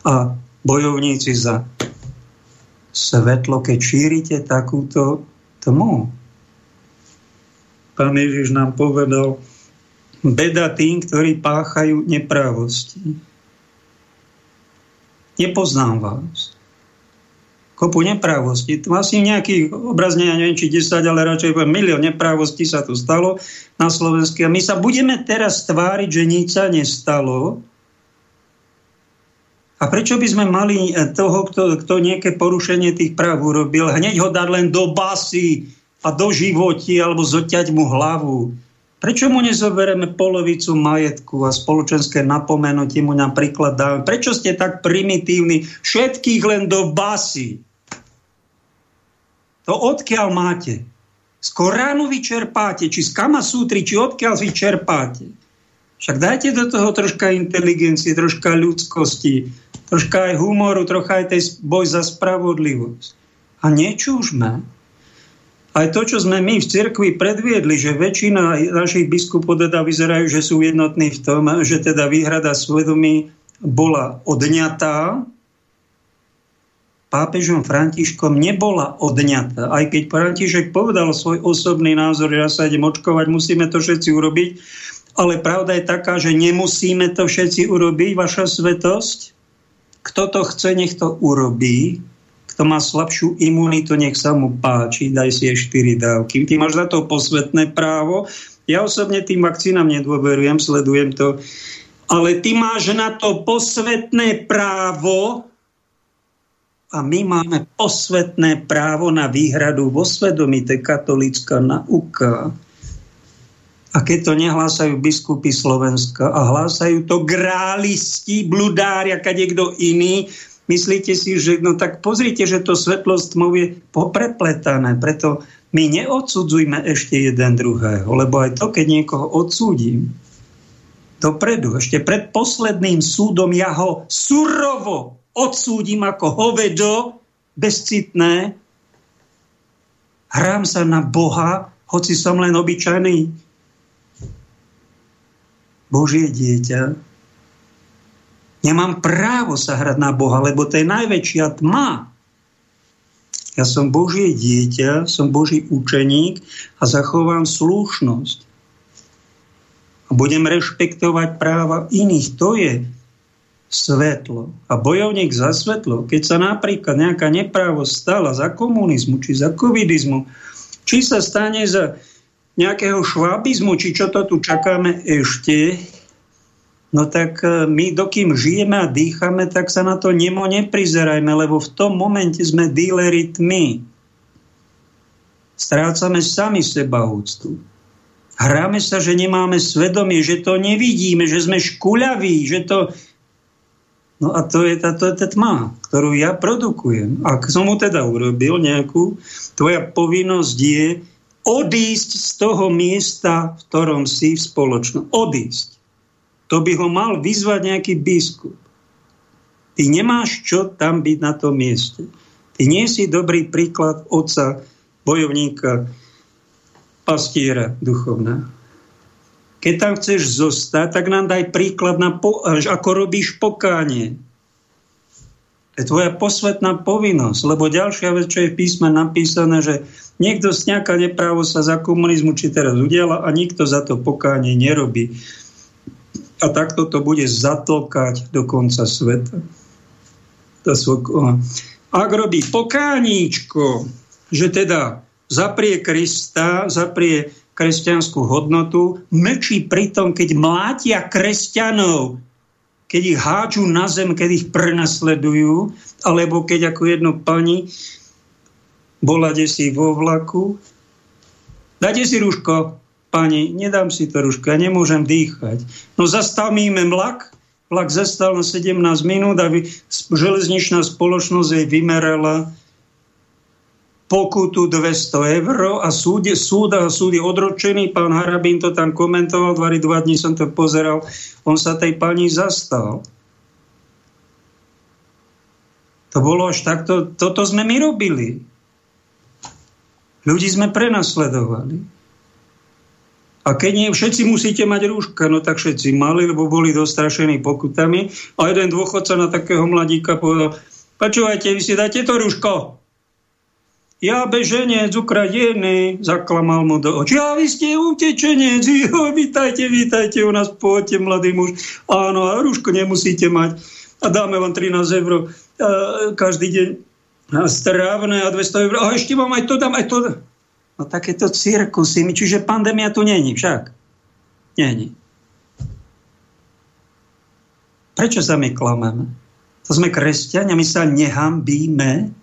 A: a bojovníci za svetlo, keď šírite takúto tmu. Pán Ježiš nám povedal, beda tým, ktorí páchajú neprávosti. Nepoznám vás. Kopu neprávosti. Asi nejaký obrazne, ja neviem, či 10, ale radšej milión neprávostí sa tu stalo na Slovensku. A my sa budeme teraz tváriť, že nič sa nestalo, a prečo by sme mali eh, toho, kto, kto nejaké porušenie tých práv urobil, hneď ho dať len do basy a do životi alebo zoťať mu hlavu? Prečo mu nezoberieme polovicu majetku a spoločenské napomenutie mu napríklad dáme? Prečo ste tak primitívni? Všetkých len do basy. To odkiaľ máte? Z Koránu vyčerpáte, či z Kama Sútry, či odkiaľ vyčerpáte? Však dajte do toho troška inteligencie, troška ľudskosti, troška aj humoru, trocha aj tej boj za spravodlivosť. A nečúžme. Aj to, čo sme my v cirkvi predviedli, že väčšina našich biskupov teda vyzerajú, že sú jednotní v tom, že teda výhrada svedomí bola odňatá, pápežom Františkom nebola odňatá. Aj keď František povedal svoj osobný názor, že ja sa idem očkovať, musíme to všetci urobiť, ale pravda je taká, že nemusíme to všetci urobiť, vaša svetosť. Kto to chce, nech to urobí. Kto má slabšiu imunitu, nech sa mu páči, daj si jej 4 dávky. Ty máš na to posvetné právo. Ja osobne tým vakcínam nedôverujem, sledujem to. Ale ty máš na to posvetné právo a my máme posvetné právo na výhradu vo svedomí, to je katolická nauka. A keď to nehlásajú biskupy Slovenska a hlásajú to grálisti, bludári a kto iný, myslíte si, že no tak pozrite, že to svetlo tmou je poprepletané. Preto my neodsudzujme ešte jeden druhého, lebo aj to, keď niekoho odsúdim, dopredu, ešte pred posledným súdom ja ho surovo odsúdim ako hovedo, bezcitné, hrám sa na Boha, hoci som len obyčajný Božie dieťa, nemám právo sa hrať na Boha, lebo to je najväčšia tma. Ja som Božie dieťa, som Boží učeník a zachovám slušnosť. A budem rešpektovať práva iných. To je svetlo. A bojovník za svetlo, keď sa napríklad nejaká neprávosť stala za komunizmu, či za covidizmu, či sa stane za nejakého švábizmu, či čo to tu čakáme ešte, no tak e, my dokým žijeme a dýchame, tak sa na to nemo neprizerajme, lebo v tom momente sme díleri tmy. Strácame sami seba úctu. Hráme sa, že nemáme svedomie, že to nevidíme, že sme škuľaví, že to... No a to je tá, to je tá tma, ktorú ja produkujem. Ak som mu teda urobil nejakú, tvoja povinnosť je odísť z toho miesta, v ktorom si v spoločnosti. Odísť. To by ho mal vyzvať nejaký biskup. Ty nemáš čo tam byť na tom mieste. Ty nie si dobrý príklad otca, bojovníka, pastiera duchovná. Keď tam chceš zostať, tak nám daj príklad, na po, ako robíš pokánie. To je tvoja posvetná povinnosť, lebo ďalšia vec, čo je v písme napísané, že Niekto nejaká neprávo sa za komunizmu či teraz udiala a nikto za to pokánie nerobí. A takto to bude zatlkať do konca sveta. Ak robí pokáníčko, že teda zaprie Krista, zaprie kresťanskú hodnotu, mlčí pritom, keď mlátia kresťanov, keď ich háču na zem, keď ich prenasledujú, alebo keď ako jedno pani bola si vo vlaku. Dajte si rúško, pani, nedám si to rúško, ja nemôžem dýchať. No zastavíme vlak, vlak zastal na 17 minút a železničná spoločnosť jej vymerala pokutu 200 eur a súd, súd, súd je odročený. Pán Harabín to tam komentoval, dva, dva dní som to pozeral. On sa tej pani zastal. To bolo až takto, toto sme my robili. Ľudí sme prenasledovali. A keď nie, všetci musíte mať rúška, no tak všetci mali, lebo boli dostrašení pokutami. A jeden dôchodca na takého mladíka povedal, počúvajte, vy si dáte to rúško. Ja beženec Ukrajiny, zaklamal mu do očí. A vy ste utečenec, jo, vítajte, vítajte u nás, poďte, mladý muž. Áno, a rúško nemusíte mať. A dáme vám 13 eur uh, každý deň strávne a 200 eur. A ešte vám aj to dám, aj to dám. No takéto cirkusy, čiže pandémia tu není však. Není. Prečo sa my klameme? To sme kresťania, my sa nehambíme.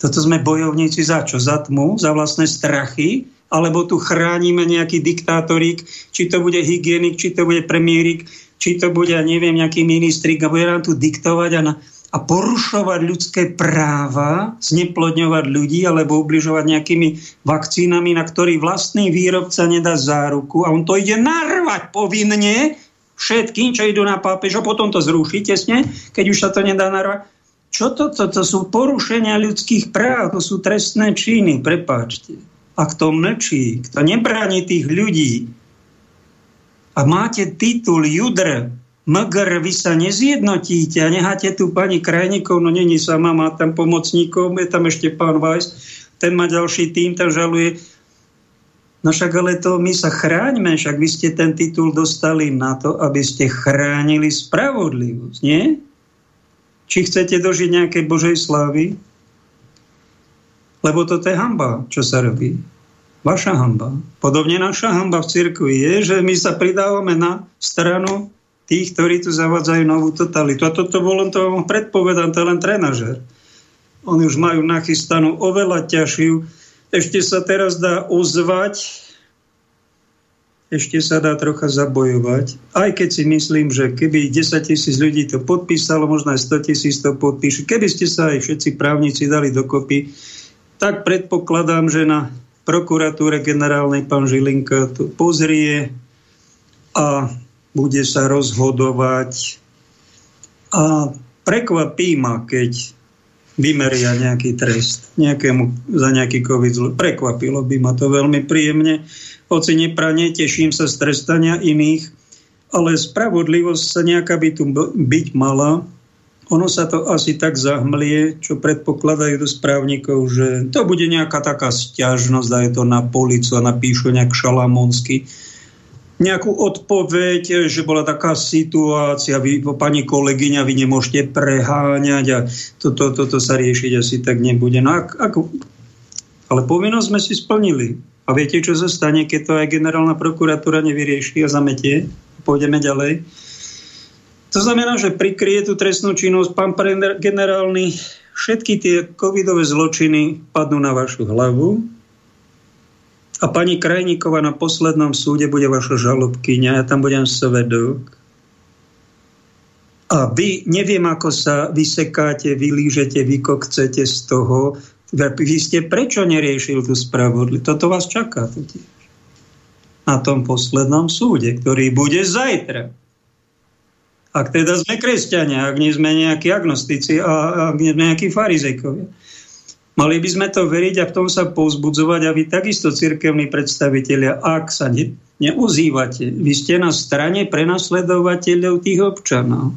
A: Toto sme bojovníci za čo? Za tmu? Za vlastné strachy? Alebo tu chránime nejaký diktátorík, či to bude hygienik, či to bude premiérik, či to bude, ja neviem, nejaký ministrik a bude nám tu diktovať a na, a porušovať ľudské práva, zneplodňovať ľudí alebo ubližovať nejakými vakcínami, na ktorý vlastný výrobca nedá záruku a on to ide narvať povinne všetkým, čo idú na pápež a potom to zruší keď už sa to nedá narvať. Čo to, to, to sú porušenia ľudských práv, to sú trestné činy, prepáčte. A kto mlčí, kto nebráni tých ľudí a máte titul Judr, Mgr, vy sa nezjednotíte a necháte tu pani Krajníkov, no není sama, má tam pomocníkov, je tam ešte pán Vajs, ten má ďalší tým, tam žaluje. No však ale to my sa chráňme, však vy ste ten titul dostali na to, aby ste chránili spravodlivosť, nie? Či chcete dožiť nejakej Božej slávy? Lebo toto je hamba, čo sa robí. Vaša hamba. Podobne naša hamba v cirkvi je, že my sa pridávame na stranu tých, ktorí tu zavádzajú novú totalitu. A toto bol len to predpovedám, to je len trenažer. Oni už majú nachystanú oveľa ťažšiu. Ešte sa teraz dá ozvať, ešte sa dá trocha zabojovať. Aj keď si myslím, že keby 10 tisíc ľudí to podpísalo, možno aj 100 tisíc to podpíše, keby ste sa aj všetci právnici dali dokopy, tak predpokladám, že na prokuratúre generálnej pán Žilinka to pozrie a bude sa rozhodovať a prekvapí ma, keď vymeria nejaký trest nejakému, za nejaký COVID. Prekvapilo by ma to veľmi príjemne. Hoci neprane, teším sa z trestania iných, ale spravodlivosť sa nejaká by tu byť mala. Ono sa to asi tak zahmlie, čo predpokladajú do správnikov, že to bude nejaká taká stiažnosť, dajú to na policu a napíšu nejak šalamonsky nejakú odpoveď, že bola taká situácia, vy, pani kolegyňa, vy nemôžete preháňať a toto to, to, to sa riešiť asi tak nebude. No ak, ako, ale povinnosť sme si splnili. A viete, čo sa stane, keď to aj generálna prokuratúra nevyrieši a zametie? Pôjdeme ďalej. To znamená, že prikrie tú trestnú činnosť pán generálny, všetky tie covidové zločiny padnú na vašu hlavu, a pani Krajníková na poslednom súde bude vaša žalobkyňa, ja tam budem svedok. A vy, neviem, ako sa vysekáte, vylížete, vykokcete z toho. Vy ste prečo neriešil tú spravodlivosť? Toto vás čaká totiž. Na tom poslednom súde, ktorý bude zajtra. Ak teda sme kresťania, ak nie sme nejakí agnostici a ak nie sme nejakí farizejkovia. Mali by sme to veriť a v tom sa povzbudzovať a vy takisto cirkevní predstavitelia, ak sa ne, neuzývate, vy ste na strane prenasledovateľov tých občanov.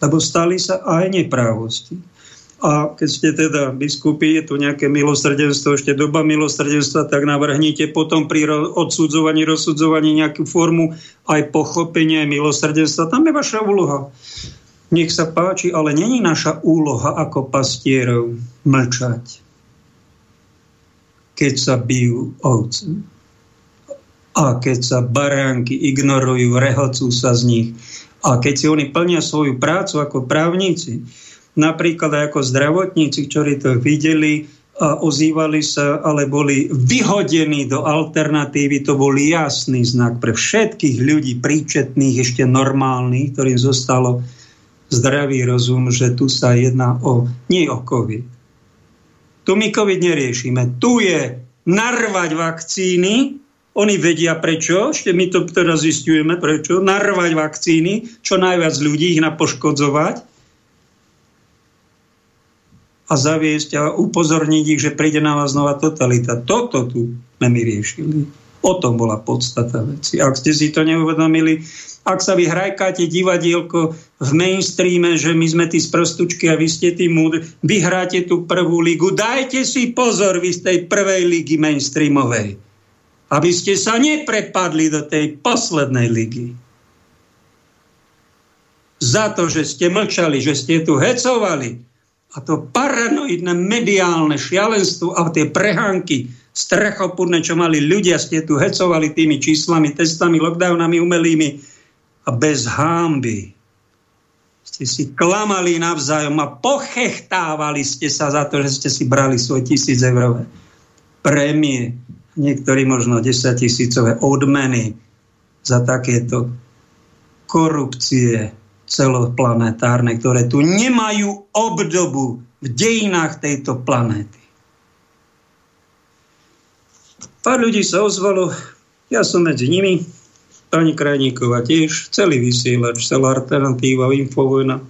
A: Lebo stali sa aj neprávosti. A keď ste teda biskupy, je tu nejaké milosrdenstvo, ešte doba milosrdenstva, tak navrhnite potom pri odsudzovaní, rozsudzovaní nejakú formu aj pochopenia, milosrdenstva. Tam je vaša úloha. Nech sa páči, ale není naša úloha ako pastierov mlčať, keď sa bijú ovce. A keď sa baránky ignorujú, rehocú sa z nich. A keď si oni plnia svoju prácu ako právnici, napríklad ako zdravotníci, ktorí to videli, a ozývali sa, ale boli vyhodení do alternatívy. To bol jasný znak pre všetkých ľudí príčetných, ešte normálnych, ktorým zostalo zdravý rozum, že tu sa jedná o, nie o COVID. Tu my COVID neriešime. Tu je narvať vakcíny, oni vedia prečo, ešte my to teraz zistujeme prečo, narvať vakcíny, čo najviac ľudí, ich napoškodzovať a zaviesť a upozorniť ich, že príde na vás nová totalita. Toto tu sme my riešili. O tom bola podstata veci. Ak ste si to neuvedomili, ak sa vy hrajkáte divadielko v mainstreame, že my sme tí sprostučky a vy ste tí múdri, vy hráte tú prvú ligu, dajte si pozor vy z tej prvej ligy mainstreamovej, aby ste sa neprepadli do tej poslednej ligy za to, že ste mlčali, že ste tu hecovali. A to paranoidné mediálne šialenstvo a tie prehánky strachopudné, čo mali ľudia, ste tu hecovali tými číslami, testami, lockdownami umelými a bez hámby. Ste si klamali navzájom a pochechtávali ste sa za to, že ste si brali svoje tisíc eurové prémie, niektorí možno 10 tisícové odmeny za takéto korupcie, celoplanetárne, ktoré tu nemajú obdobu v dejinách tejto planéty. Pár ľudí sa ozvalo, ja som medzi nimi, pani Krajníková tiež, celý vysielač, celá alternatíva, infovojna.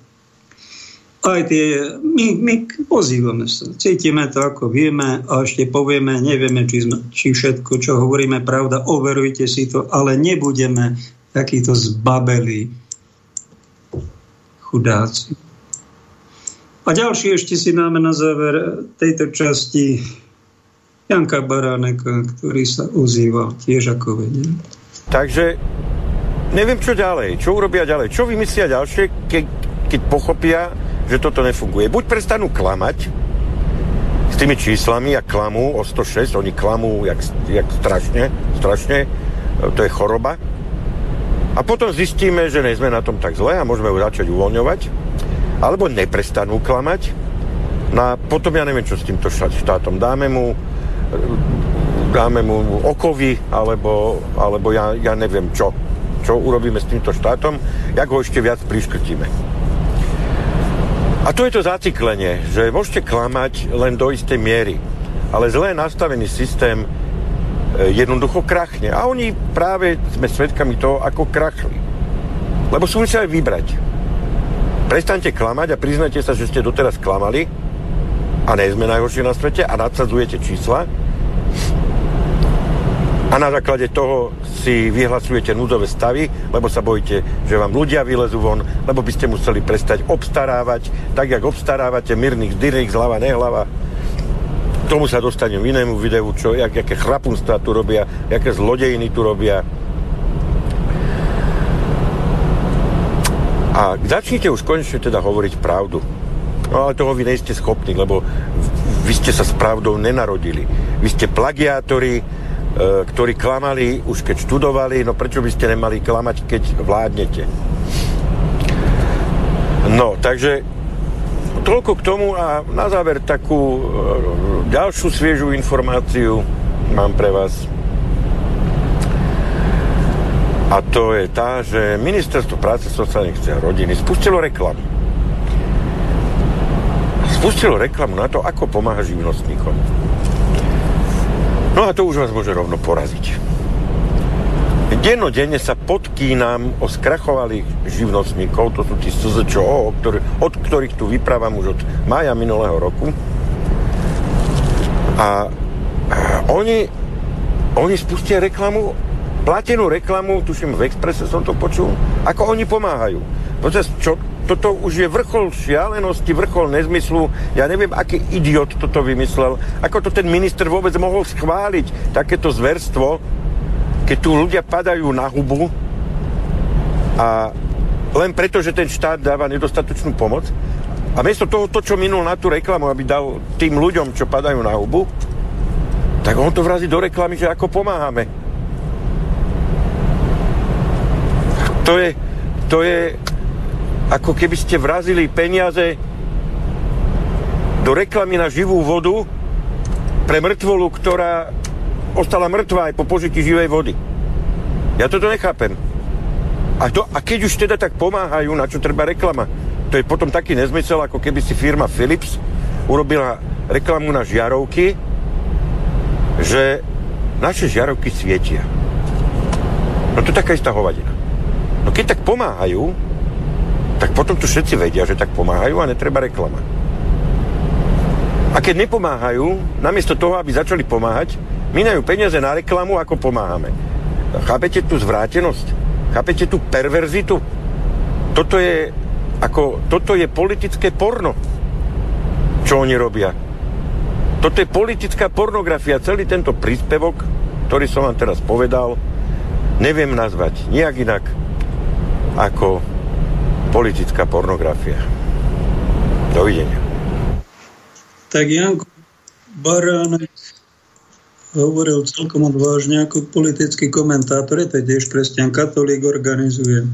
A: Aj tie, my, my pozývame sa, cítime to, ako vieme a ešte povieme, nevieme, či, sme, či všetko, čo hovoríme, pravda, overujte si to, ale nebudeme takýto zbabeli, chudáci. A ďalší ešte si dáme na záver tejto časti Janka Baráneka, ktorý sa ozýval tiež ako vedel.
E: Takže neviem, čo ďalej, čo urobia ďalej, čo vymyslia ďalšie, ke, keď pochopia, že toto nefunguje. Buď prestanú klamať s tými číslami, jak klamú o 106, oni klamú jak, jak strašne, strašne, to je choroba, a potom zistíme, že nie sme na tom tak zle a môžeme ju začať uvoľňovať. Alebo neprestanú klamať. No a potom ja neviem, čo s týmto štátom. Dáme mu dáme mu okovy, alebo, alebo ja, ja neviem čo. Čo urobíme s týmto štátom, jak ho ešte viac priškrtíme. A to je to zaciklenie, že môžete klamať len do istej miery. Ale zle nastavený systém jednoducho krachne. A oni práve sme svedkami toho, ako krachli. Lebo sú museli vybrať. Prestaňte klamať a priznajte sa, že ste doteraz klamali a nie sme najhoršie na svete a nadsadzujete čísla a na základe toho si vyhlasujete núdzové stavy, lebo sa bojíte, že vám ľudia vylezú von, lebo by ste museli prestať obstarávať, tak jak obstarávate mírnych, dyrných, zľava, nehlava tomu sa dostanem inému videu, čo, jak, aké chrapunstva tu robia, aké zlodejiny tu robia. A začnite už konečne teda hovoriť pravdu. No ale toho vy nejste schopní, lebo vy ste sa s pravdou nenarodili. Vy ste plagiátori, e, ktorí klamali už keď študovali, no prečo by ste nemali klamať, keď vládnete? No, takže toľko k tomu a na záver takú e, ďalšiu sviežú informáciu mám pre vás. A to je tá, že Ministerstvo práce, sociálnych a rodiny spustilo reklamu. Spustilo reklamu na to, ako pomáha živnostníkom. No a to už vás môže rovno poraziť. Dennodenne sa podkýnam o skrachovalých živnostníkov, to sú tí SZČO, od ktorých tu vyprávam už od mája minulého roku, a oni, oni spustia reklamu, platenú reklamu, tuším v Expresse som to počul, ako oni pomáhajú. Počas, čo, toto už je vrchol šialenosti, vrchol nezmyslu. Ja neviem, aký idiot toto vymyslel. Ako to ten minister vôbec mohol schváliť, takéto zverstvo, keď tu ľudia padajú na hubu a len preto, že ten štát dáva nedostatočnú pomoc, a miesto toho, to, čo minul na tú reklamu, aby dal tým ľuďom, čo padajú na hubu, tak on to vrazí do reklamy, že ako pomáhame. To je, to je ako keby ste vrazili peniaze do reklamy na živú vodu pre mŕtvolu, ktorá ostala mŕtva aj po požití živej vody. Ja toto nechápem. A, to, a keď už teda tak pomáhajú, na čo treba reklama? to je potom taký nezmysel, ako keby si firma Philips urobila reklamu na žiarovky, že naše žiarovky svietia. No to je taká istá hovadina. No keď tak pomáhajú, tak potom tu všetci vedia, že tak pomáhajú a netreba reklama. A keď nepomáhajú, namiesto toho, aby začali pomáhať, Minajú peniaze na reklamu, ako pomáhame. Chápete tú zvrátenosť? Chápete tú perverzitu? Toto je, ako, toto je politické porno, čo oni robia. Toto je politická pornografia. Celý tento príspevok, ktorý som vám teraz povedal, neviem nazvať nejak inak ako politická pornografia. Dovidenia.
A: Tak Janko Baránek hovoril celkom odvážne ako politický komentátor, je tiež kresťan katolík, organizuje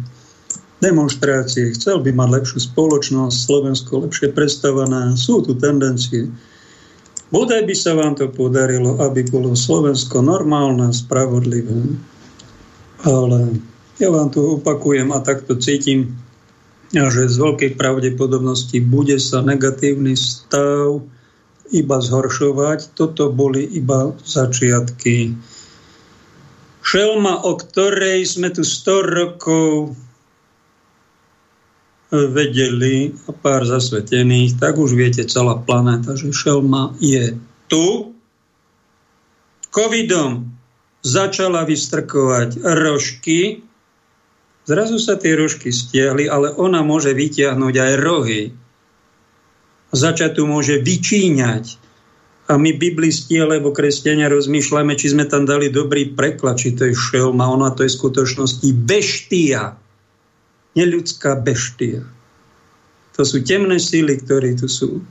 A: demonstrácie, chcel by mať lepšiu spoločnosť, Slovensko lepšie predstavané, sú tu tendencie. Bodaj by sa vám to podarilo, aby bolo Slovensko normálne, spravodlivé. Ale ja vám to opakujem a takto cítim, že z veľkej pravdepodobnosti bude sa negatívny stav iba zhoršovať. Toto boli iba začiatky. Šelma, o ktorej sme tu 100 rokov vedeli a pár zasvetených, tak už viete celá planéta, že šelma je tu. Covidom začala vystrkovať rožky. Zrazu sa tie rožky stiahli, ale ona môže vytiahnuť aj rohy začať tu môže vyčíňať. A my biblisti alebo kresťania rozmýšľame, či sme tam dali dobrý preklad, či to je šelma, ona to je v skutočnosti beštia. Neľudská beštia. To sú temné síly, ktoré tu sú.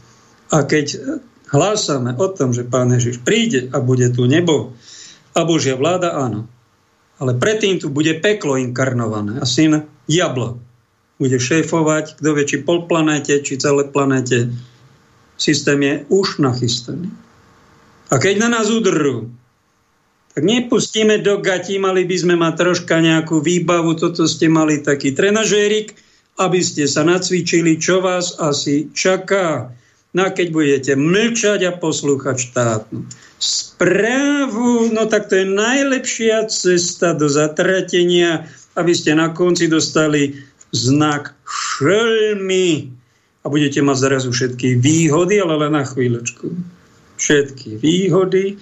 A: A keď hlásame o tom, že Pán Ježiš príde a bude tu nebo a Božia vláda, áno. Ale predtým tu bude peklo inkarnované a syn diablo bude šéfovať, kto vie, či pol planéte, či celé planéte systém je už nachystaný. A keď na nás udrú, tak nepustíme do gatí, mali by sme mať troška nejakú výbavu, toto ste mali taký trenažérik, aby ste sa nacvičili, čo vás asi čaká. No a keď budete mlčať a poslúchať štátnu správu, no tak to je najlepšia cesta do zatratenia, aby ste na konci dostali znak šelmy a budete mať zrazu všetky výhody, ale len na chvíľočku. Všetky výhody.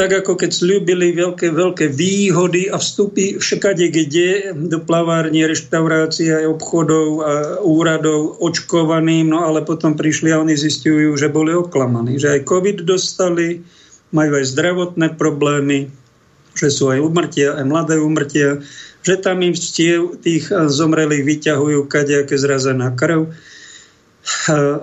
A: Tak ako keď slúbili veľké, veľké výhody a vstupy všakade, kde do plavárne, reštaurácií aj obchodov a úradov očkovaným, no ale potom prišli a oni zistujú, že boli oklamaní, že aj COVID dostali, majú aj zdravotné problémy, že sú aj umrtia, aj mladé umrtia, že tam im stiev tých zomrelých vyťahujú kadejaké zrazená krv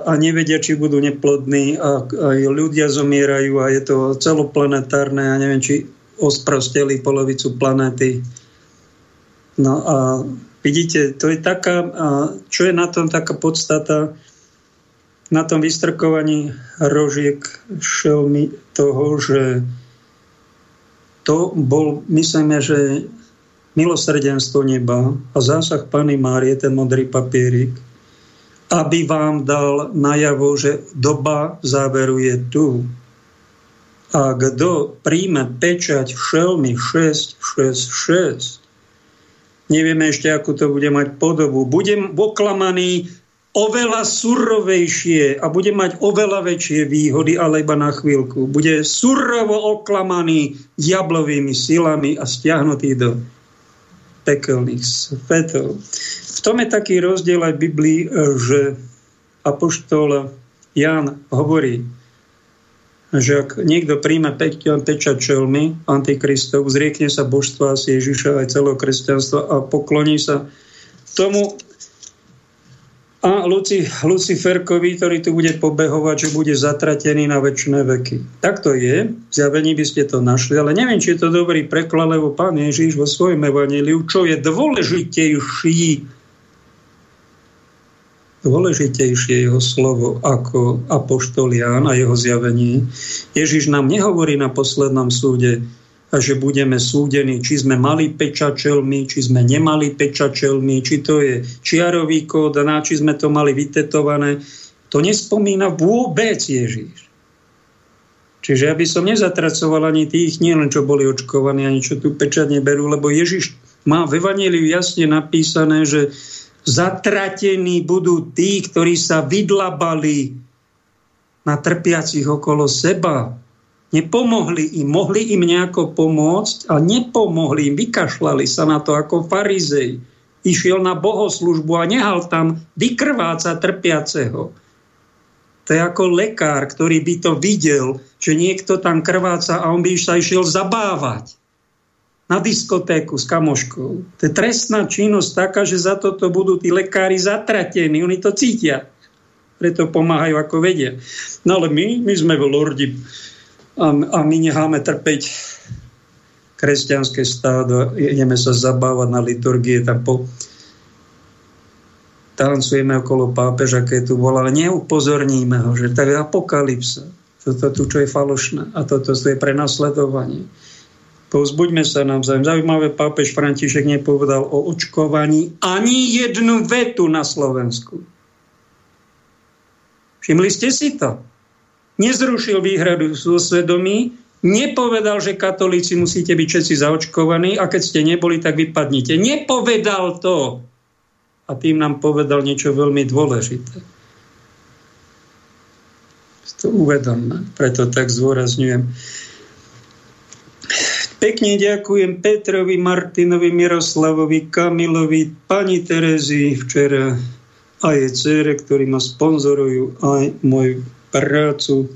A: a nevedia, či budú neplodní a aj ľudia zomierajú a je to celoplanetárne a neviem, či osprosteli polovicu planéty. No a vidíte, to je taká, čo je na tom taká podstata, na tom vystrkovaní rožiek šelmy toho, že to bol, myslíme, že milosrdenstvo neba a zásah Pany Márie, ten modrý papierik, aby vám dal najavo, že doba záveru je tu. A kto príjme pečať šelmy 666, nevieme ešte, ako to bude mať podobu, budem oklamaný oveľa surovejšie a bude mať oveľa väčšie výhody, ale iba na chvíľku. Bude surovo oklamaný diablovými silami a stiahnutý do pekelných svetov. V tom je taký rozdiel aj v Biblii, že apoštol Jan hovorí, že ak niekto príjme pečať čelmy antikristov, zriekne sa božstva asi Ježiša aj celého kresťanstva a pokloní sa tomu a Luci, Luciferkovi, ktorý tu bude pobehovať, že bude zatratený na väčšie veky. Tak to je, zjavení by ste to našli, ale neviem, či je to dobrý preklad, lebo pán Ježiš vo svojom evaníliu, čo je dôležitejší dôležitejšie jeho slovo ako apoštolián a jeho zjavenie. Ježiš nám nehovorí na poslednom súde, že budeme súdení, či sme mali pečačelmi, či sme nemali pečačelmi, či to je čiarový kód, a či sme to mali vytetované. To nespomína vôbec Ježiš. Čiže aby som nezatracoval ani tých, nie len čo boli očkovaní, ani čo tu pečať neberú, lebo Ježiš má v Evangeliu jasne napísané, že zatratení budú tí, ktorí sa vydlabali na trpiacich okolo seba. Nepomohli im, mohli im nejako pomôcť a nepomohli im, vykašľali sa na to ako farizej. Išiel na bohoslužbu a nehal tam vykrváca trpiaceho. To je ako lekár, ktorý by to videl, že niekto tam krváca a on by sa išiel zabávať na diskotéku s kamoškou. To je trestná činnosť taká, že za toto budú tí lekári zatratení. Oni to cítia. Preto pomáhajú, ako vedia. No ale my, my sme v lordi a, a my necháme trpeť kresťanské stádo, ideme sa zabávať na liturgie, tam po, tancujeme okolo pápeža, keď tu bol, ale neupozorníme ho, že to je apokalypsa. Toto tu, čo je falošné. A toto to je prenasledovanie. Povzbuďme sa navzájom. Zaujímavé, pápež František nepovedal o očkovaní ani jednu vetu na Slovensku. Všimli ste si to? Nezrušil výhradu zo svedomí, nepovedal, že katolíci musíte byť všetci zaočkovaní a keď ste neboli, tak vypadnite. Nepovedal to. A tým nám povedal niečo veľmi dôležité. To uvedomme, preto tak zdôrazňujem. Pekne ďakujem Petrovi, Martinovi, Miroslavovi, Kamilovi, pani Terezi včera a jej cére, ktorí ma sponzorujú aj moju prácu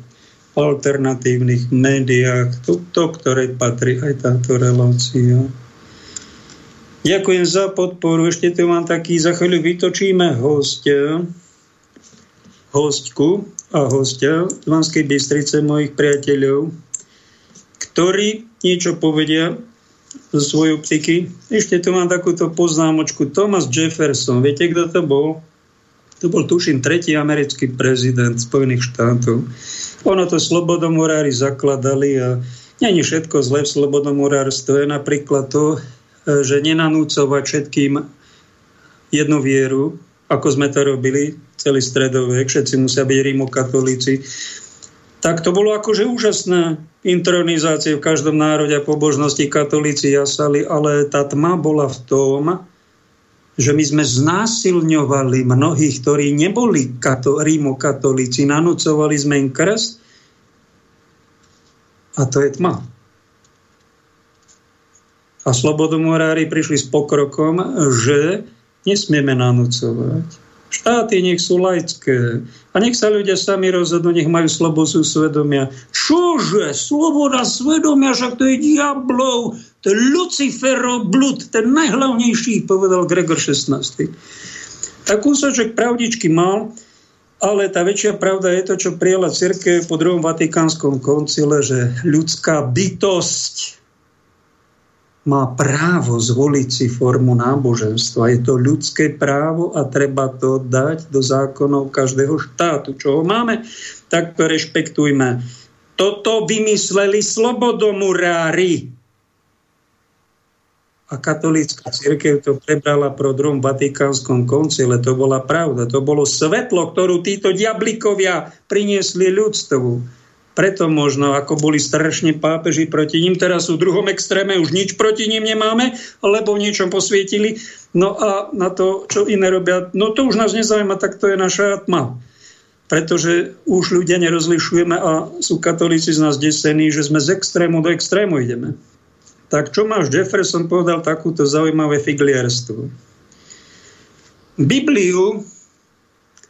A: v alternatívnych médiách, to, to ktorej patrí aj táto relácia. Ďakujem za podporu. Ešte tu mám taký, za chvíľu vytočíme hostia, hostku a hostia z Vanskej Bystrice, mojich priateľov, ktorí niečo povedia zo svojej optiky. Ešte tu mám takúto poznámočku. Thomas Jefferson, viete, kto to bol? To bol, tuším, tretí americký prezident Spojených štátov. Ono to slobodomurári zakladali a není všetko zlé v slobodomurárstve. Napríklad to, že nenanúcovať všetkým jednu vieru, ako sme to robili celý stredovek, všetci musia byť rímokatolíci tak to bolo akože úžasné intronizácie v každom národe a pobožnosti katolíci jasali, ale tá tma bola v tom, že my sme znásilňovali mnohých, ktorí neboli kato, rímokatolíci, nanúcovali sme im krst. A to je tma. A slobodomorári prišli s pokrokom, že nesmieme nanúcovať Štáty nech sú laické. A nech sa ľudia sami rozhodnú, nech majú slobodu svedomia. Čože? Sloboda svedomia, však to je diablov, to je Luciferov blud, ten najhlavnejší, povedal Gregor 16. Tak kúsoček pravdičky mal, ale tá väčšia pravda je to, čo prijala cirkev po druhom vatikánskom koncile, že ľudská bytosť má právo zvoliť si formu náboženstva. Je to ľudské právo a treba to dať do zákonov každého štátu. Čo ho máme, tak to rešpektujme. Toto vymysleli slobodomurári. A katolícka církev to prebrala pro druhom vatikánskom koncile. To bola pravda. To bolo svetlo, ktorú títo diablikovia priniesli ľudstvu preto možno, ako boli strašne pápeži proti ním, teraz sú v druhom extréme, už nič proti ním nemáme, lebo v niečom posvietili. No a na to, čo iné robia, no to už nás nezaujíma, tak to je naša tma. Pretože už ľudia nerozlišujeme a sú katolíci z nás desení, že sme z extrému do extrému ideme. Tak čo máš Jefferson povedal takúto zaujímavé figlierstvo? Bibliu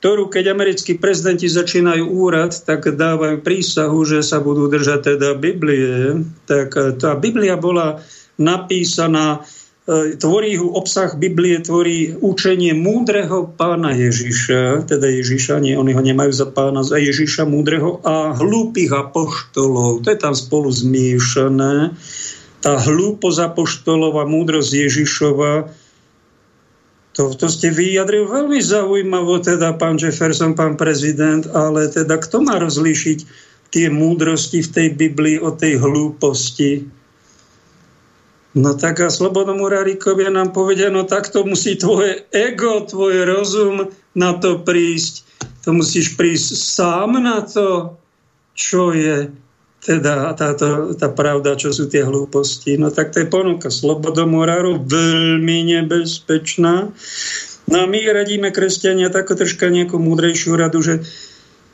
A: ktorú keď americkí prezidenti začínajú úrad, tak dávajú prísahu, že sa budú držať teda Biblie. Tak e, tá Biblia bola napísaná, e, tvorí obsah Biblie tvorí učenie múdreho pána Ježiša, teda Ježiša, nie, oni ho nemajú za pána, za Ježiša múdreho a hlúpych apoštolov. To je tam spolu zmiešané. Tá hlúposť apoštolova, múdrosť Ježišova, to, to ste vyjadril veľmi zaujímavo, teda pán Jefferson, pán prezident, ale teda kto má rozlíšiť tie múdrosti v tej Biblii od tej hlúposti? No tak a slobodomurárikovia nám povedia, no tak to musí tvoje ego, tvoj rozum na to prísť. To musíš prísť sám na to, čo je teda táto, tá pravda, čo sú tie hlúposti. No tak to je ponuka slobodomorárov, veľmi nebezpečná. No a my radíme kresťania tako troška nejakú múdrejšiu radu, že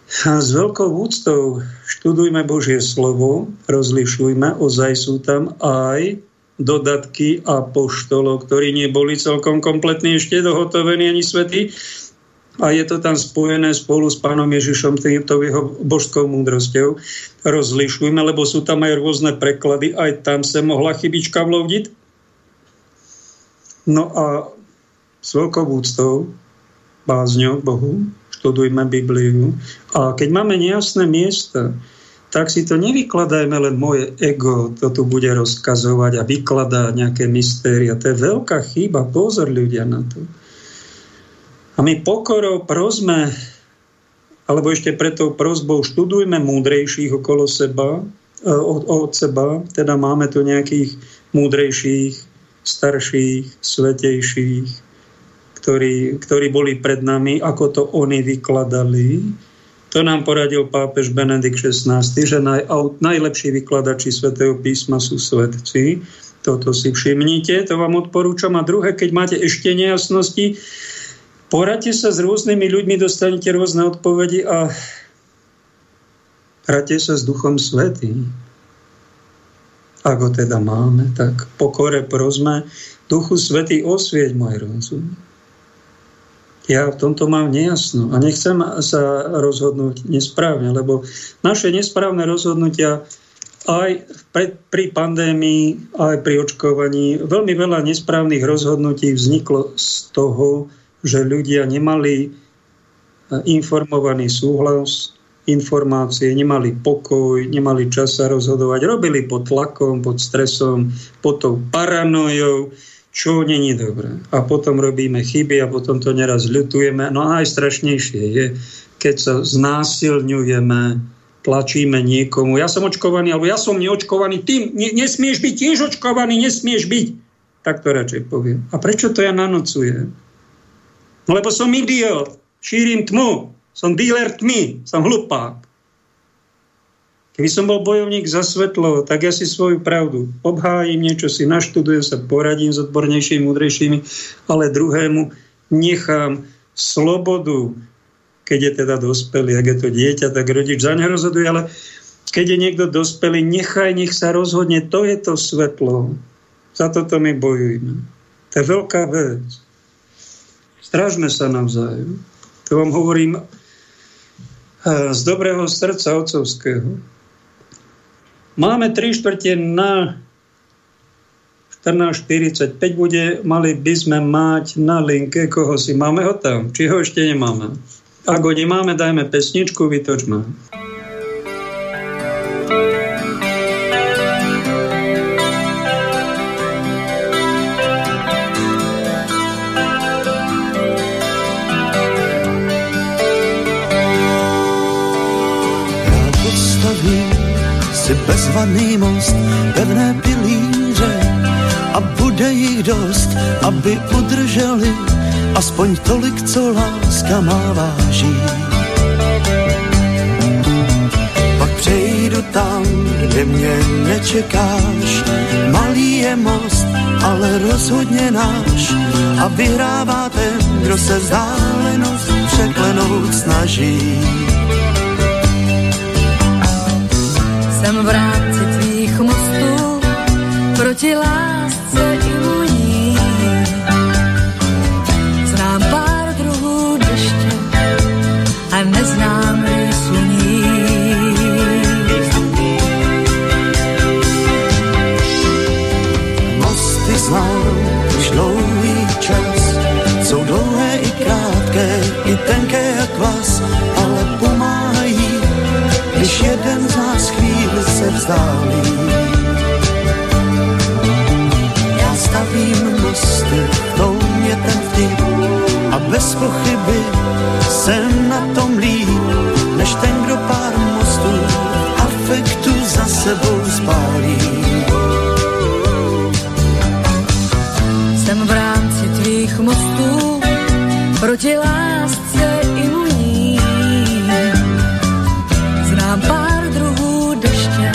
A: s veľkou úctou študujme Božie slovo, rozlišujme, ozaj sú tam aj dodatky a poštolov, ktorí neboli celkom kompletne ešte dohotovení ani svety. A je to tam spojené spolu s pánom Ježišom, týmto jeho božskou múdrosťou. Rozlišujme, lebo sú tam aj rôzne preklady, aj tam sa mohla chybička vlovdiť. No a s veľkou úctou, bázňou Bohu, študujme Bibliu. A keď máme nejasné miesta, tak si to nevykladajme len moje ego, to tu bude rozkazovať a vykladať nejaké mystéria. To je veľká chyba, pozor ľudia na to. A my pokorou prosme, alebo ešte pred tou prozbou študujme múdrejších okolo seba, e, od, od seba, teda máme tu nejakých múdrejších, starších, svetejších, ktorí, ktorí boli pred nami, ako to oni vykladali to nám poradil pápež Benedikt XVI, že naj, najlepší vykladači svätého písma sú svetci. Toto si všimnite, to vám odporúčam. A druhé, keď máte ešte nejasnosti, poradte sa s rôznymi ľuďmi, dostanete rôzne odpovedi a hráte sa s Duchom Svetým. Ak ho teda máme, tak pokore prosme, Duchu Svetý osvieť môj rozum ja v tomto mám nejasno a nechcem sa rozhodnúť nesprávne, lebo naše nesprávne rozhodnutia aj pri pandémii, aj pri očkovaní, veľmi veľa nesprávnych rozhodnutí vzniklo z toho, že ľudia nemali informovaný súhlas, informácie, nemali pokoj, nemali čas sa rozhodovať, robili pod tlakom, pod stresom, pod tou paranojou, čo není dobré. A potom robíme chyby a potom to neraz ľutujeme. No a najstrašnejšie je, keď sa znásilňujeme, tlačíme niekomu. Ja som očkovaný, alebo ja som neočkovaný. Ty ne, nesmieš byť tiež očkovaný, nesmieš byť. Tak to radšej poviem. A prečo to ja nanocujem? No lebo som idiot, šírim tmu, som dealer tmy, som hlupák. Keby som bol bojovník za svetlo, tak ja si svoju pravdu obhájim, niečo si naštudujem, sa poradím s odbornejšími, múdrejšími, ale druhému nechám slobodu, keď je teda dospelý, ak je to dieťa, tak rodič za rozhoduje, ale keď je niekto dospelý, nechaj, nech sa rozhodne, to je to svetlo. Za toto my bojujeme. To je veľká vec. Strážme sa navzájom. To vám hovorím eh, z dobrého srdca otcovského. Máme 3 štvrte na 14.45 bude, mali by sme mať na linke, koho si máme ho tam, či ho ešte nemáme. Ak ho nemáme, dajme pesničku, vytočme.
F: Bezvaný most, pevné pilíře a bude jich dost, aby udrželi aspoň tolik, co láska má váží. Pak přejdu tam, kde mě nečekáš, malý je most, ale rozhodně náš a vyhrává ten, kdo se vzdálenost překlenout snaží.
G: Jsem v rámci tvých mostů proti lásce imuní. Znám pár druhů deště a neznám rysuní.
F: Mosty znám už dlouhý čas, jsou dlouhé i krátké, i tenké jak vás, ale pomáhají, když jeden z nás chvíli se vzdálí. A bez pochyby jsem na tom líp, než ten, kdo pár mostů afektu za sebou spálí.
G: Jsem v rámci tvých mostů proti lásce imuní. Znám pár druhů deště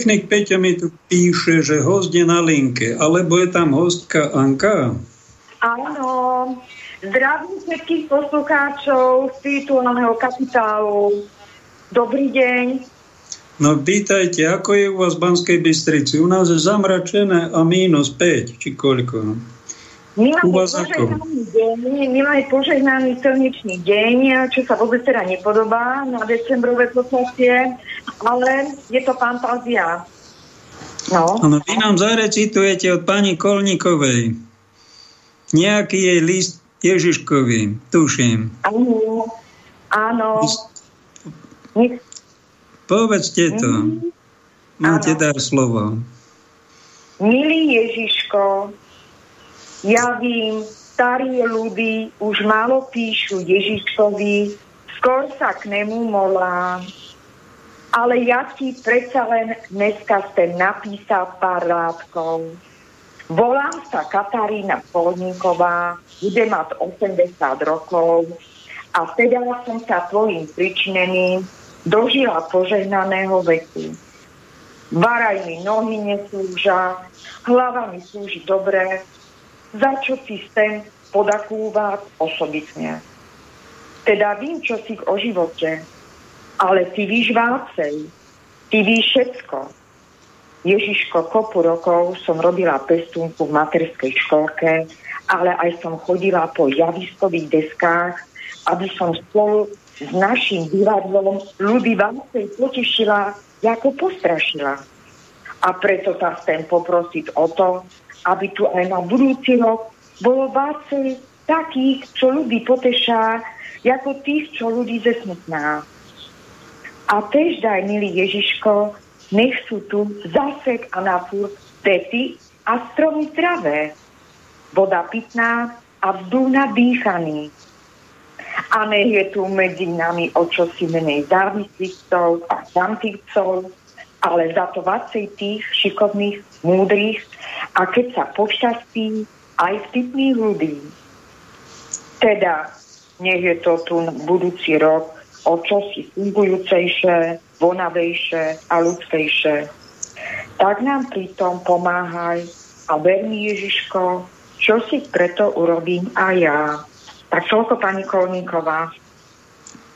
A: Technik Peťo mi tu píše, že host je na linke, alebo je tam hostka Anka.
H: Áno, zdravím všetkých poslucháčov spirituálneho kapitálu. Dobrý deň.
A: No vítajte, ako je u vás v Banskej Bystrici? U nás je zamračené a mínus 5, či koľko?
H: My máme, požehnaný deň, my máme požehnaný slnečný deň, čo sa vôbec teda nepodobá na decembrové počasie, ale je to fantázia. No,
A: Áno, vy nám zarecitujete od pani Kolníkovej. Nejaký jej list Ježiškovi, tuším.
H: áno, áno.
A: Povedzte to.
H: Mhm.
A: Máte
H: Áno.
A: dar slovo.
H: Milý Ježiško, ja vím, starí ľudí už málo píšu Ježiškovi, skôr sa k nemu molám. Ale ja ti predsa len dneska chcem napísať pár rádkov. Volám sa Katarína Polníková, bude mať 80 rokov a teda som sa tvojim pričineným dožila požehnaného veku. Varaj mi nohy neslúža, hlava mi slúži dobre, za čo si chcem podakúvať osobitne. Teda vím, čo si o živote, ale ty víš vácej, ty víš všetko. Ježiško, kopu rokov som robila pestúnku v materskej školke, ale aj som chodila po javiskových deskách, aby som spolu s našim divadlom ľudí vácej potešila, ako postrašila. A preto sa chcem poprosiť o to, aby tu aj na budúci rok bolo vácej takých, čo ľudí potešá, ako tých, čo ľudí zesmutná. A tež daj, milý Ježiško, nech sú tu zasek a napúr pety a stromy zdravé, voda pitná a vzduch nadýchaný. A nech je tu medzi nami o čosi menej závislistov a zamtivcov, ale za to vacej tých šikovných, múdrych a keď sa pošťastí, aj vtipných ľudí. Teda, nech je to tu budúci rok o čosi fungujúcejšie, vonavejšie a ľudskejšie. Tak nám pritom pomáhaj a ver Ježiško, čo si preto urobím aj ja. Tak toľko pani Kolníková.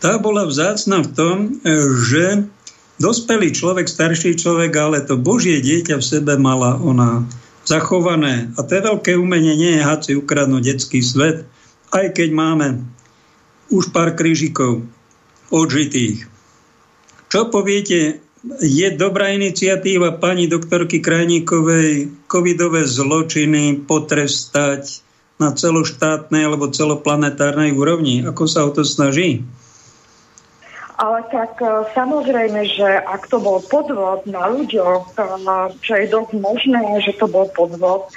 A: Tá bola vzácna v tom, e, že dospelý človek, starší človek, ale to Božie dieťa v sebe mala ona zachované. A to je veľké umenie, nie je haci ukradnúť detský svet, aj keď máme už pár krížikov odžitých. Čo poviete, je dobrá iniciatíva pani doktorky Krajníkovej covidové zločiny potrestať na celoštátnej alebo celoplanetárnej úrovni? Ako sa o to snaží?
H: Ale tak e, samozrejme, že ak to bol podvod na ľuďoch, e, čo je dosť možné, že to bol podvod e,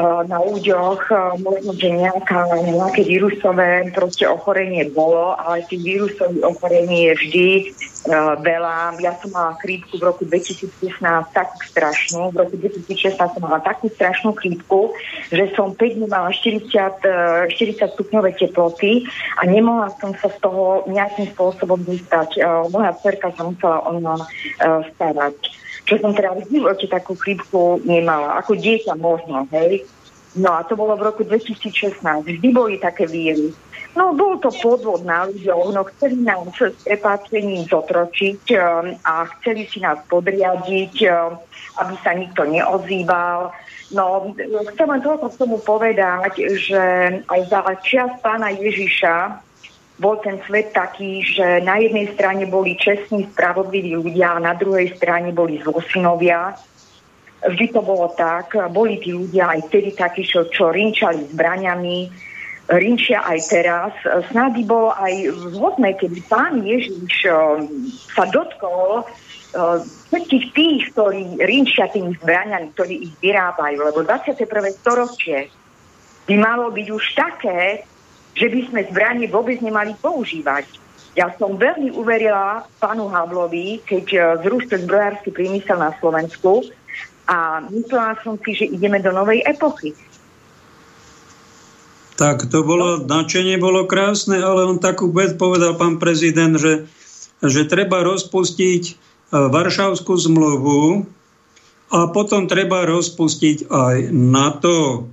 H: na ľuďoch, e, možno, že nejaká, nejaké vírusové proste ochorenie bolo, ale tých vírusových ochorení je vždy uh, veľa. Ja som mala chrípku v roku 2016 takú strašnú, v roku 2016 som mala takú strašnú chrípku, že som 5 dní mala 40, uh, 40 stupňové teploty a nemohla som sa z toho nejakým spôsobom dostať. Uh, moja dcerka sa musela o mňa uh, starať. Čo som teda v živote takú chrípku nemala. Ako dieťa možno, hej. No a to bolo v roku 2016. Vždy boli také víry. No, bol to podvod na ľuďoch, no chceli nás s prepáčením zotročiť um, a chceli si nás podriadiť, um, aby sa nikto neozýval. No, chcem len toľko k tomu povedať, že aj za čias pána Ježiša bol ten svet taký, že na jednej strane boli čestní, spravodliví ľudia a na druhej strane boli zlosinovia. Vždy to bolo tak, boli tí ľudia aj vtedy takí, čo, čo rinčali zbraňami, rinčia aj teraz. By bolo aj vhodné, keby pán Ježiš eh, sa dotkol eh, všetkých tých, ktorí rinčia tými zbraniami, ktorí ich vyrábajú, lebo 21. storočie by malo byť už také, že by sme zbranie vôbec nemali používať. Ja som veľmi uverila pánu Havlovi, keď eh, zrušil zbrojársky priemysel na Slovensku a myslela som si, že ideme do novej epochy.
A: Tak to bolo, načenie bolo krásne, ale on takú vec povedal pán prezident, že, že treba rozpustiť Varšavskú zmluvu a potom treba rozpustiť aj NATO.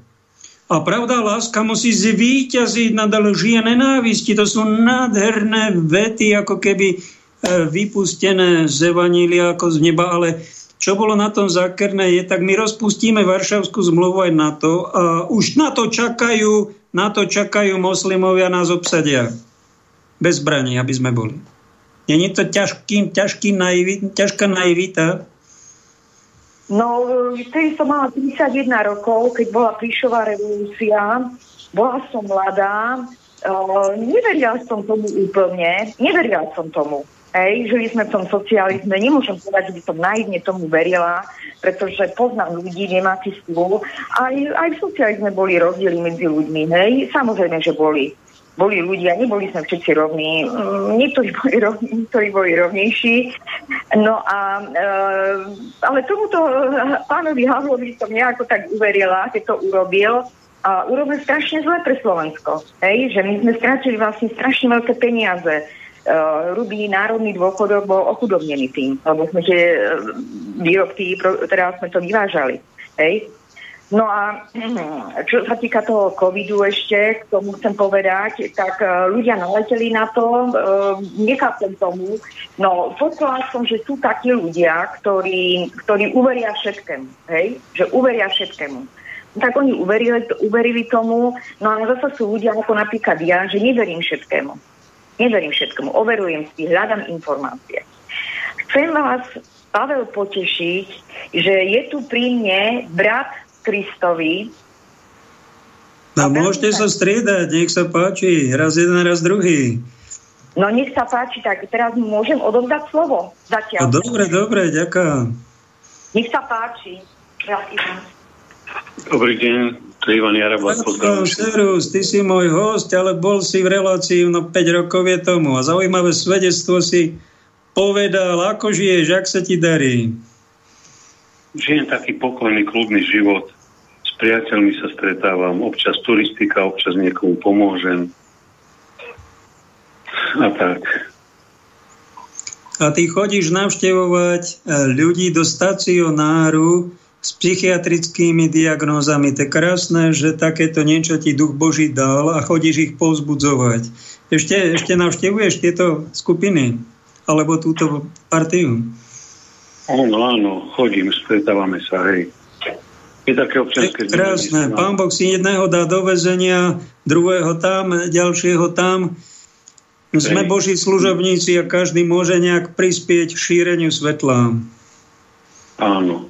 A: A pravda, láska musí zvýťaziť nad lži a nenávisti. To sú nádherné vety, ako keby e, vypustené z Evanília ako z neba, ale čo bolo na tom zákerné je, tak my rozpustíme Varšavskú zmluvu aj na to a už na to čakajú, na to čakajú moslimovia nás obsadia. Bez zbraní, aby sme boli. Není to ťažký, ťažký naivi, ťažká naivita?
H: No, vtedy som mala 31 rokov, keď bola príšová revolúcia. Bola som mladá, uh, neverila som tomu úplne, neverila som tomu. Hej, žili sme v tom socializme, nemôžem povedať, že by som naivne tomu verila, pretože poznám ľudí, nemá si. Aj, aj v socializme boli rozdiely medzi ľuďmi, hej, samozrejme, že boli boli ľudia, neboli sme všetci rovní, mm, niektorí boli, rovní, niektorí boli rovnejší. No a, e, ale tomuto pánovi Havlovi som nejako tak uverila, keď to urobil, a urobil strašne zle pre Slovensko. Hej, že my sme strátili vlastne strašne veľké peniaze. Uh, rubý národný dôchodok bol ochudobnený tým, lebo sme uh, výrobky, teda sme to vyvážali. Hej. No a čo sa týka toho covidu ešte, k tomu chcem povedať, tak uh, ľudia naleteli na to, uh, nechápem tomu, no počula som, že sú takí ľudia, ktorí, ktorí uveria všetkému, hej, že uveria všetkému. Tak oni uverili, uverili tomu, no ale zase sú ľudia ako napríklad ja, že neverím všetkému. Neverím všetkému, overujem si, hľadám informácie. Chcem vás, Pavel, potešiť, že je tu pri mne brat Kristovi.
A: No môžete sa striedať, nech sa páči, raz jeden, raz druhý.
H: No nech sa páči, tak teraz môžem odovzdať slovo zatiaľ.
A: No, dobre, dobre, ďakujem.
H: Nech sa páči. Ja,
I: Dobrý deň, to je Ivan Jarabak.
A: Serus, ty si môj host, ale bol si v relácii no 5 rokov je tomu a zaujímavé svedectvo si povedal, ako žiješ, ak sa ti darí.
I: Žijem taký pokojný, kľudný život priateľmi sa stretávam, občas turistika, občas niekomu pomôžem. A tak.
A: A ty chodíš navštevovať e, ľudí do stacionáru s psychiatrickými diagnózami. To je krásne, že takéto niečo ti duch Boží dal a chodíš ich povzbudzovať. Ešte, ešte navštevuješ tieto skupiny? Alebo túto partiu?
I: Áno, áno, chodím, stretávame sa, hej je také občianske
A: Krásne. Pán Boh si jedného dá do väzenia, druhého tam, ďalšieho tam. Sme Hej. Boží služobníci a každý môže nejak prispieť šíreniu svetla.
I: Áno.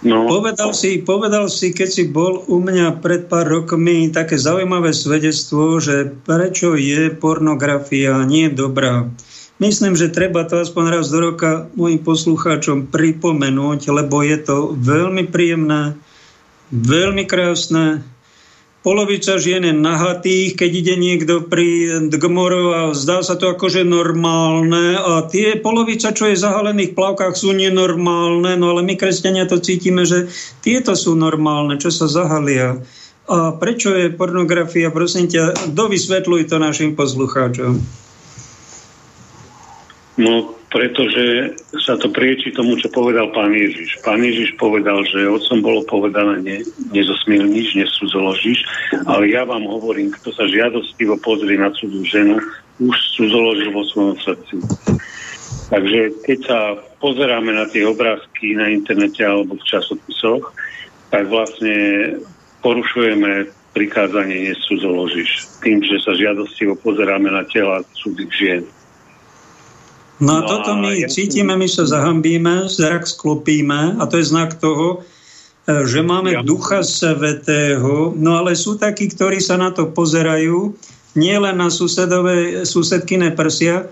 A: No. Povedal, si, povedal si, keď si bol u mňa pred pár rokmi, také zaujímavé svedectvo, že prečo je pornografia nie dobrá. Myslím, že treba to aspoň raz do roka mojim poslucháčom pripomenúť, lebo je to veľmi príjemné, veľmi krásne. Polovica žien je nahatých, keď ide niekto pri Gmorov a zdá sa to akože normálne a tie polovica, čo je zahalených v plavkách, sú nenormálne, no ale my kresťania to cítime, že tieto sú normálne, čo sa zahalia. A prečo je pornografia, prosím ťa, dovysvetľuj to našim poslucháčom.
I: No, pretože sa to prieči tomu, čo povedal pán Ježiš. Pán Ježiš povedal, že otcom bolo povedané, ne, nezosmilníš, nesúzoložíš, ale ja vám hovorím, kto sa žiadostivo pozrie na cudzú ženu, už súzoložil vo svojom srdci. Takže keď sa pozeráme na tie obrázky na internete alebo v časopisoch, tak vlastne porušujeme prikázanie nesúzoložíš tým, že sa žiadostivo pozeráme na tela cudzích žien.
A: No a toto my cítime, my sa zahambíme, zrak sklopíme a to je znak toho, e, že máme Ducha Svetého, no ale sú takí, ktorí sa na to pozerajú, nie len na susedové, susedkyné prsia,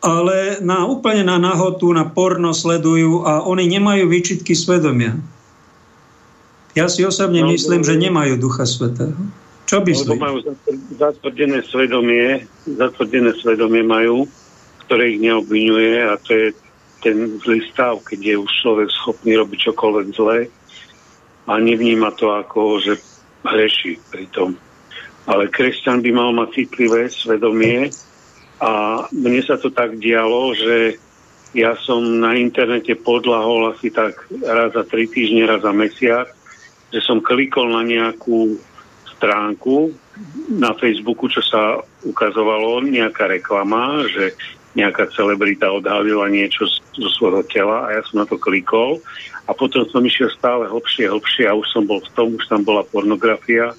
A: ale na, úplne na nahotu, na porno sledujú a oni nemajú výčitky svedomia. Ja si osobne no, myslím, že nemajú Ducha Svetého. Čo by
I: no, majú zatvrdené svedomie, zatvrdené svedomie majú ktoré ich neobvinuje a to je ten zlý stav, keď je už človek schopný robiť čokoľvek zlé a nevníma to ako, že hreší pri tom. Ale kresťan by mal mať citlivé svedomie A mne sa to tak dialo, že ja som na internete podlahol asi tak raz za tri týždne, raz za mesiac, že som klikol na nejakú stránku na Facebooku, čo sa ukazovalo, nejaká reklama, že nejaká celebrita odhalila niečo zo svojho tela a ja som na to klikol a potom som išiel stále hlbšie, hlbšie a už som bol v tom, už tam bola pornografia.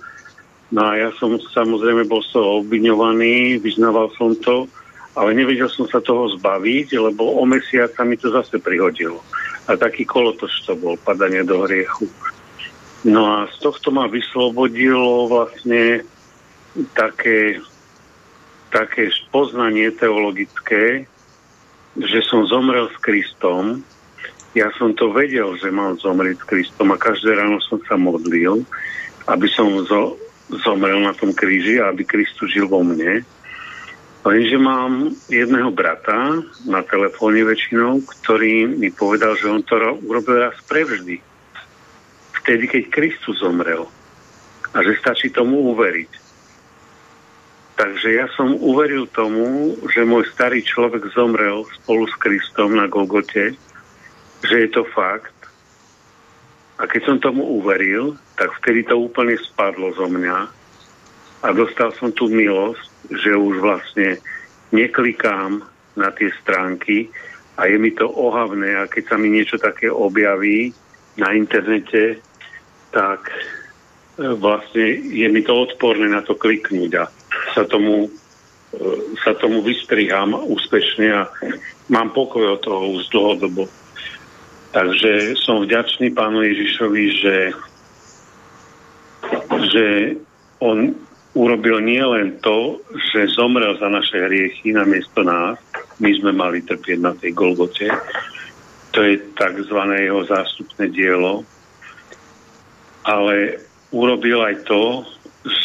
I: No a ja som samozrejme bol z toho obviňovaný, vyznával som to, ale nevedel som sa toho zbaviť, lebo o mesiac sa mi to zase prihodilo. A taký kolotoč to bol, padanie do hriechu. No a z tohto ma vyslobodilo vlastne také také poznanie teologické, že som zomrel s Kristom. Ja som to vedel, že mám zomrieť s Kristom a každé ráno som sa modlil, aby som zo, zomrel na tom kríži a aby Kristus žil vo mne. Lenže mám jedného brata na telefóne väčšinou, ktorý mi povedal, že on to urobil raz prevždy. Vtedy, keď Kristus zomrel. A že stačí tomu uveriť. Takže ja som uveril tomu, že môj starý človek zomrel spolu s Kristom na Golgote, že je to fakt. A keď som tomu uveril, tak vtedy to úplne spadlo zo mňa a dostal som tú milosť, že už vlastne neklikám na tie stránky a je mi to ohavné a keď sa mi niečo také objaví na internete, tak vlastne je mi to odporné na to kliknúť a sa tomu, e, sa tomu vystrihám úspešne a mám pokoj od toho už dlhodobo. Takže som vďačný pánu Ježišovi, že, že on urobil nielen to, že zomrel za naše hriechy namiesto nás, my sme mali trpieť na tej Golgote, to je tzv. jeho zástupné dielo, ale urobil aj to,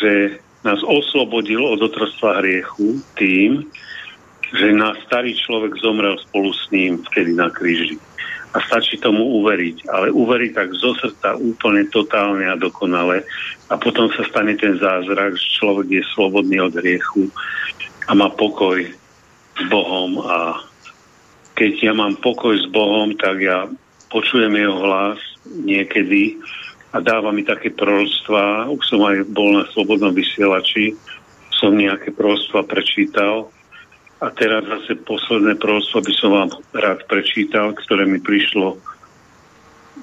I: že nás oslobodil od otrostva hriechu tým, že náš starý človek zomrel spolu s ním vtedy na kríži. A stačí tomu uveriť, ale uveriť tak zo srdca úplne totálne a dokonale. A potom sa stane ten zázrak, že človek je slobodný od hriechu a má pokoj s Bohom. A keď ja mám pokoj s Bohom, tak ja počujem jeho hlas niekedy a dáva mi také prorostva. Už som aj bol na slobodnom vysielači, som nejaké prorostva prečítal a teraz zase posledné prorostvo by som vám rád prečítal, ktoré mi prišlo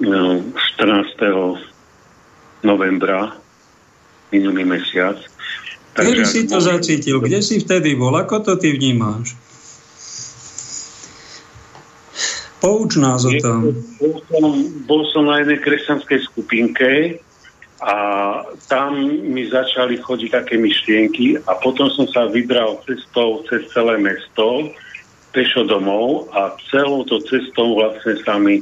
I: no, 14. novembra minulý mesiac.
A: Takže, Kedy si to zacítil? Kde si vtedy bol? Ako to ty vnímáš? Pouč nás o tom.
I: Bol som, bol som na jednej kresťanskej skupinke a tam mi začali chodiť také myšlienky a potom som sa vybral cestou cez celé mesto, pešo domov a celou to cestou vlastne sa mi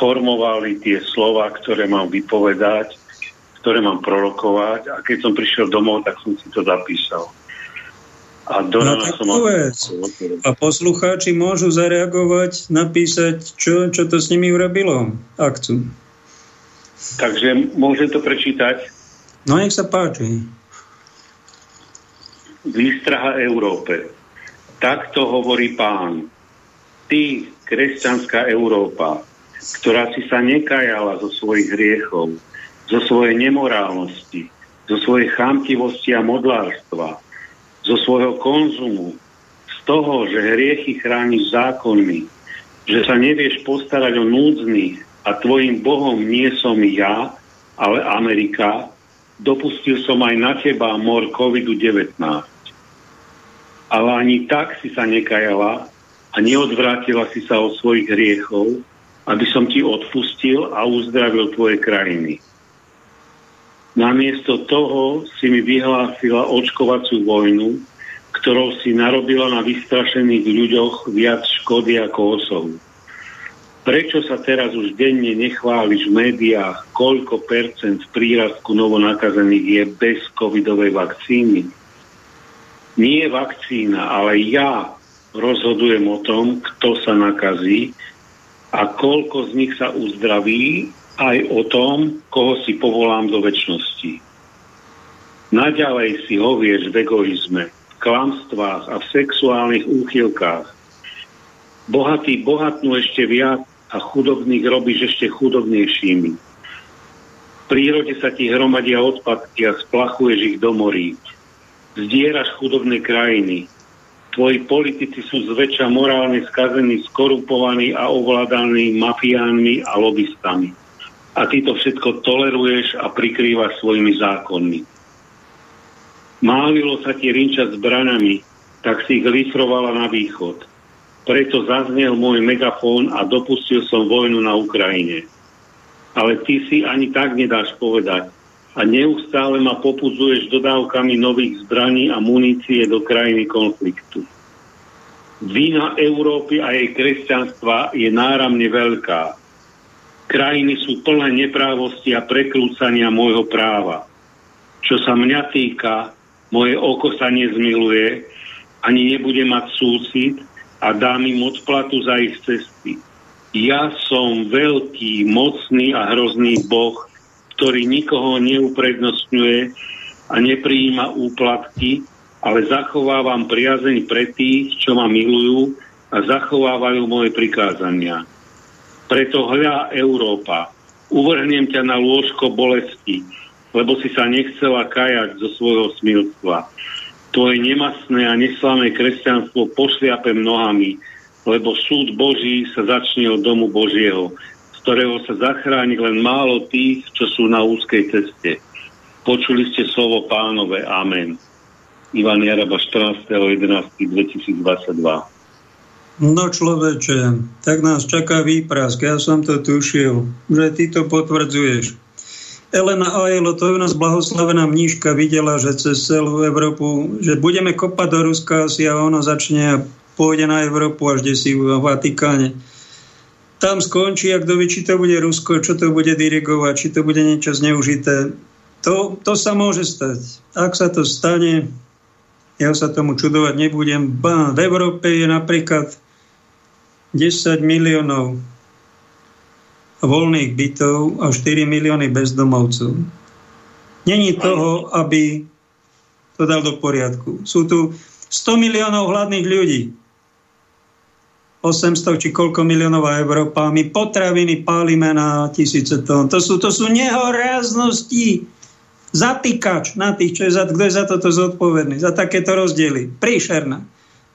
I: formovali tie slova, ktoré mám vypovedať, ktoré mám prorokovať a keď som prišiel domov, tak som si to zapísal.
A: A do no, som A poslucháči môžu zareagovať, napísať, čo, čo to s nimi urobilo, ak chcú.
I: Takže môžem to prečítať?
A: No nech sa páči.
I: Výstraha Európe. Takto hovorí pán. Ty, kresťanská Európa, ktorá si sa nekajala zo svojich hriechov, zo svojej nemorálnosti, zo svojej chamtivosti a modlárstva, zo svojho konzumu, z toho, že hriechy chrániš zákonmi, že sa nevieš postarať o núdznych a tvojim Bohom nie som ja, ale Amerika, dopustil som aj na teba mor COVID-19. Ale ani tak si sa nekajala a neodvrátila si sa od svojich hriechov, aby som ti odpustil a uzdravil tvoje krajiny. Namiesto toho si mi vyhlásila očkovacú vojnu, ktorou si narobila na vystrašených ľuďoch viac škody ako osohu. Prečo sa teraz už denne nechváliš v médiách, koľko percent prírastku novonakazených je bez covidovej vakcíny? Nie vakcína, ale ja rozhodujem o tom, kto sa nakazí a koľko z nich sa uzdraví aj o tom, koho si povolám do väčšnosti. Naďalej si hovieš v egoizme. klamstvách a v sexuálnych úchylkách. Bohatí bohatnú ešte viac a chudobných robíš ešte chudobnejšími. V prírode sa ti hromadia odpadky a splachuješ ich do morí. Zdieraš chudobné krajiny. Tvoji politici sú zväčša morálne skazení, skorupovaní a ovládaní mafiánmi a lobbystami. A ty to všetko toleruješ a prikrývaš svojimi zákonmi. Málilo sa ti rinčať zbranami, tak si ich lifrovala na východ. Preto zaznel môj megafón a dopustil som vojnu na Ukrajine. Ale ty si ani tak nedáš povedať. A neustále ma popudzuješ dodávkami nových zbraní a munície do krajiny konfliktu. Vina Európy a jej kresťanstva je náramne veľká. Krajiny sú plné neprávosti a prekrúcania môjho práva. Čo sa mňa týka, moje oko sa nezmiluje, ani nebude mať súcit a dám im odplatu za ich cesty. Ja som veľký, mocný a hrozný Boh, ktorý nikoho neuprednostňuje a neprijíma úplatky, ale zachovávam priazeň pre tých, čo ma milujú a zachovávajú moje prikázania. Preto hľa Európa, uvrhnem ťa na lôžko bolesti, lebo si sa nechcela kajať zo svojho smilstva tvoje nemastné a neslané kresťanstvo pošliapem nohami, lebo súd Boží sa začne od domu Božieho, z ktorého sa zachráni len málo tých, čo sú na úzkej ceste. Počuli ste slovo pánové. Amen. Ivan Jaraba 14.11.2022
A: No človeče, tak nás čaká výprask. Ja som to tušil, že ty to potvrdzuješ. Elena Ajelo, to je nás blahoslavená mnížka, videla, že cez celú Európu, že budeme kopať do Ruska asi a ono začne a pôjde na Európu až kde si v Vatikáne. Tam skončí, ak vie, či to bude Rusko, čo to bude dirigovať, či to bude niečo zneužité. To, to sa môže stať. Ak sa to stane, ja sa tomu čudovať nebudem. Ba, v Európe je napríklad 10 miliónov voľných bytov a 4 milióny bezdomovcov. Není toho, aby to dal do poriadku. Sú tu 100 miliónov hladných ľudí. 800 či koľko miliónov Európa. My potraviny pálime na tisíce tón. To sú, to sú nehoráznosti. Zatýkač na tých, čo je za, kto je za toto zodpovedný. Za takéto rozdiely. Príšerné.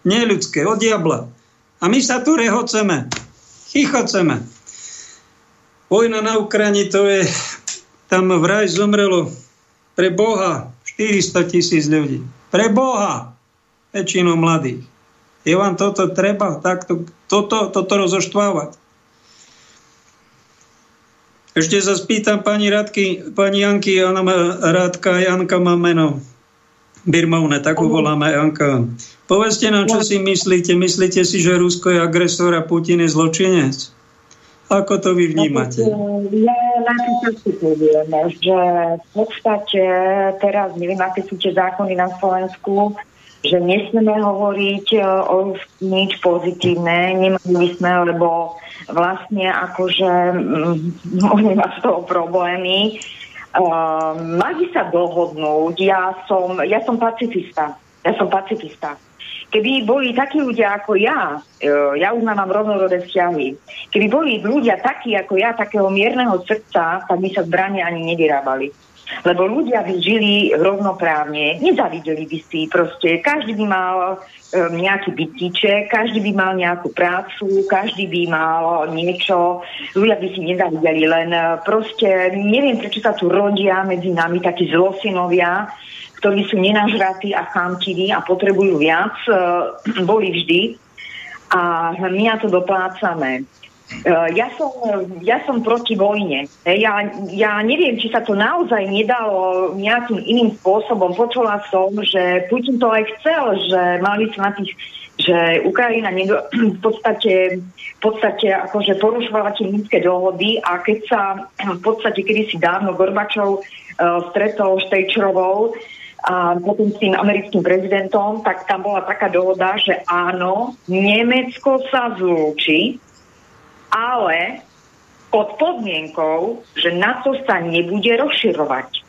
A: Neľudské. Od diabla. A my sa tu rehoceme. Chichoceme. Vojna na Ukrajine, to je, tam vraj zomrelo pre Boha 400 tisíc ľudí. Pre Boha, väčšinou mladých. Je vám toto treba takto, toto, toto rozoštvávať? Ešte sa spýtam pani Radky, pani Janky, Radka, Janka má meno. Birmovne, tak ho voláme Janka. Povedzte nám, čo si myslíte. Myslíte si, že Rusko je agresor a Putin je zločinec? Ako to vy vnímate?
H: Ja napríklad si poviem, že v podstate teraz neviem, aké sú tie zákony na Slovensku, že nesmieme hovoriť e, o nič pozitívne, nemali by sme, lebo vlastne akože môžeme mať z toho problémy. Uh, mali sa dohodnúť, ja som, ja som pacifista. Ja som pacifista. Keby boli takí ľudia ako ja, e, ja mám rovnorodé vzťahy, keby boli ľudia takí ako ja, takého mierneho srdca, tak by sa zbrania ani nevyrábali. Lebo ľudia by žili rovnoprávne, nezavideli by si proste, každý by mal e, nejaký bytíček, každý by mal nejakú prácu, každý by mal niečo, ľudia by si nezavideli, len e, proste neviem, prečo sa tu rodia medzi nami takí zlosinovia, ktorí sú nenažratí a chamtiví a potrebujú viac, e, boli vždy. A my na to doplácame. E, ja som, ja som proti vojne. Ja, ja neviem, či sa to naozaj nedalo nejakým iným spôsobom. Počula som, že Putin to aj chcel, že mali sa na tých že Ukrajina niekto, v podstate, v podstate akože porušovala tie minské dohody a keď sa v podstate kedysi dávno Gorbačov uh, stretol s Tejčerovou, a potom s tým americkým prezidentom, tak tam bola taká dohoda, že áno, Nemecko sa zlúči, ale pod podmienkou, že NATO sa nebude rozširovať.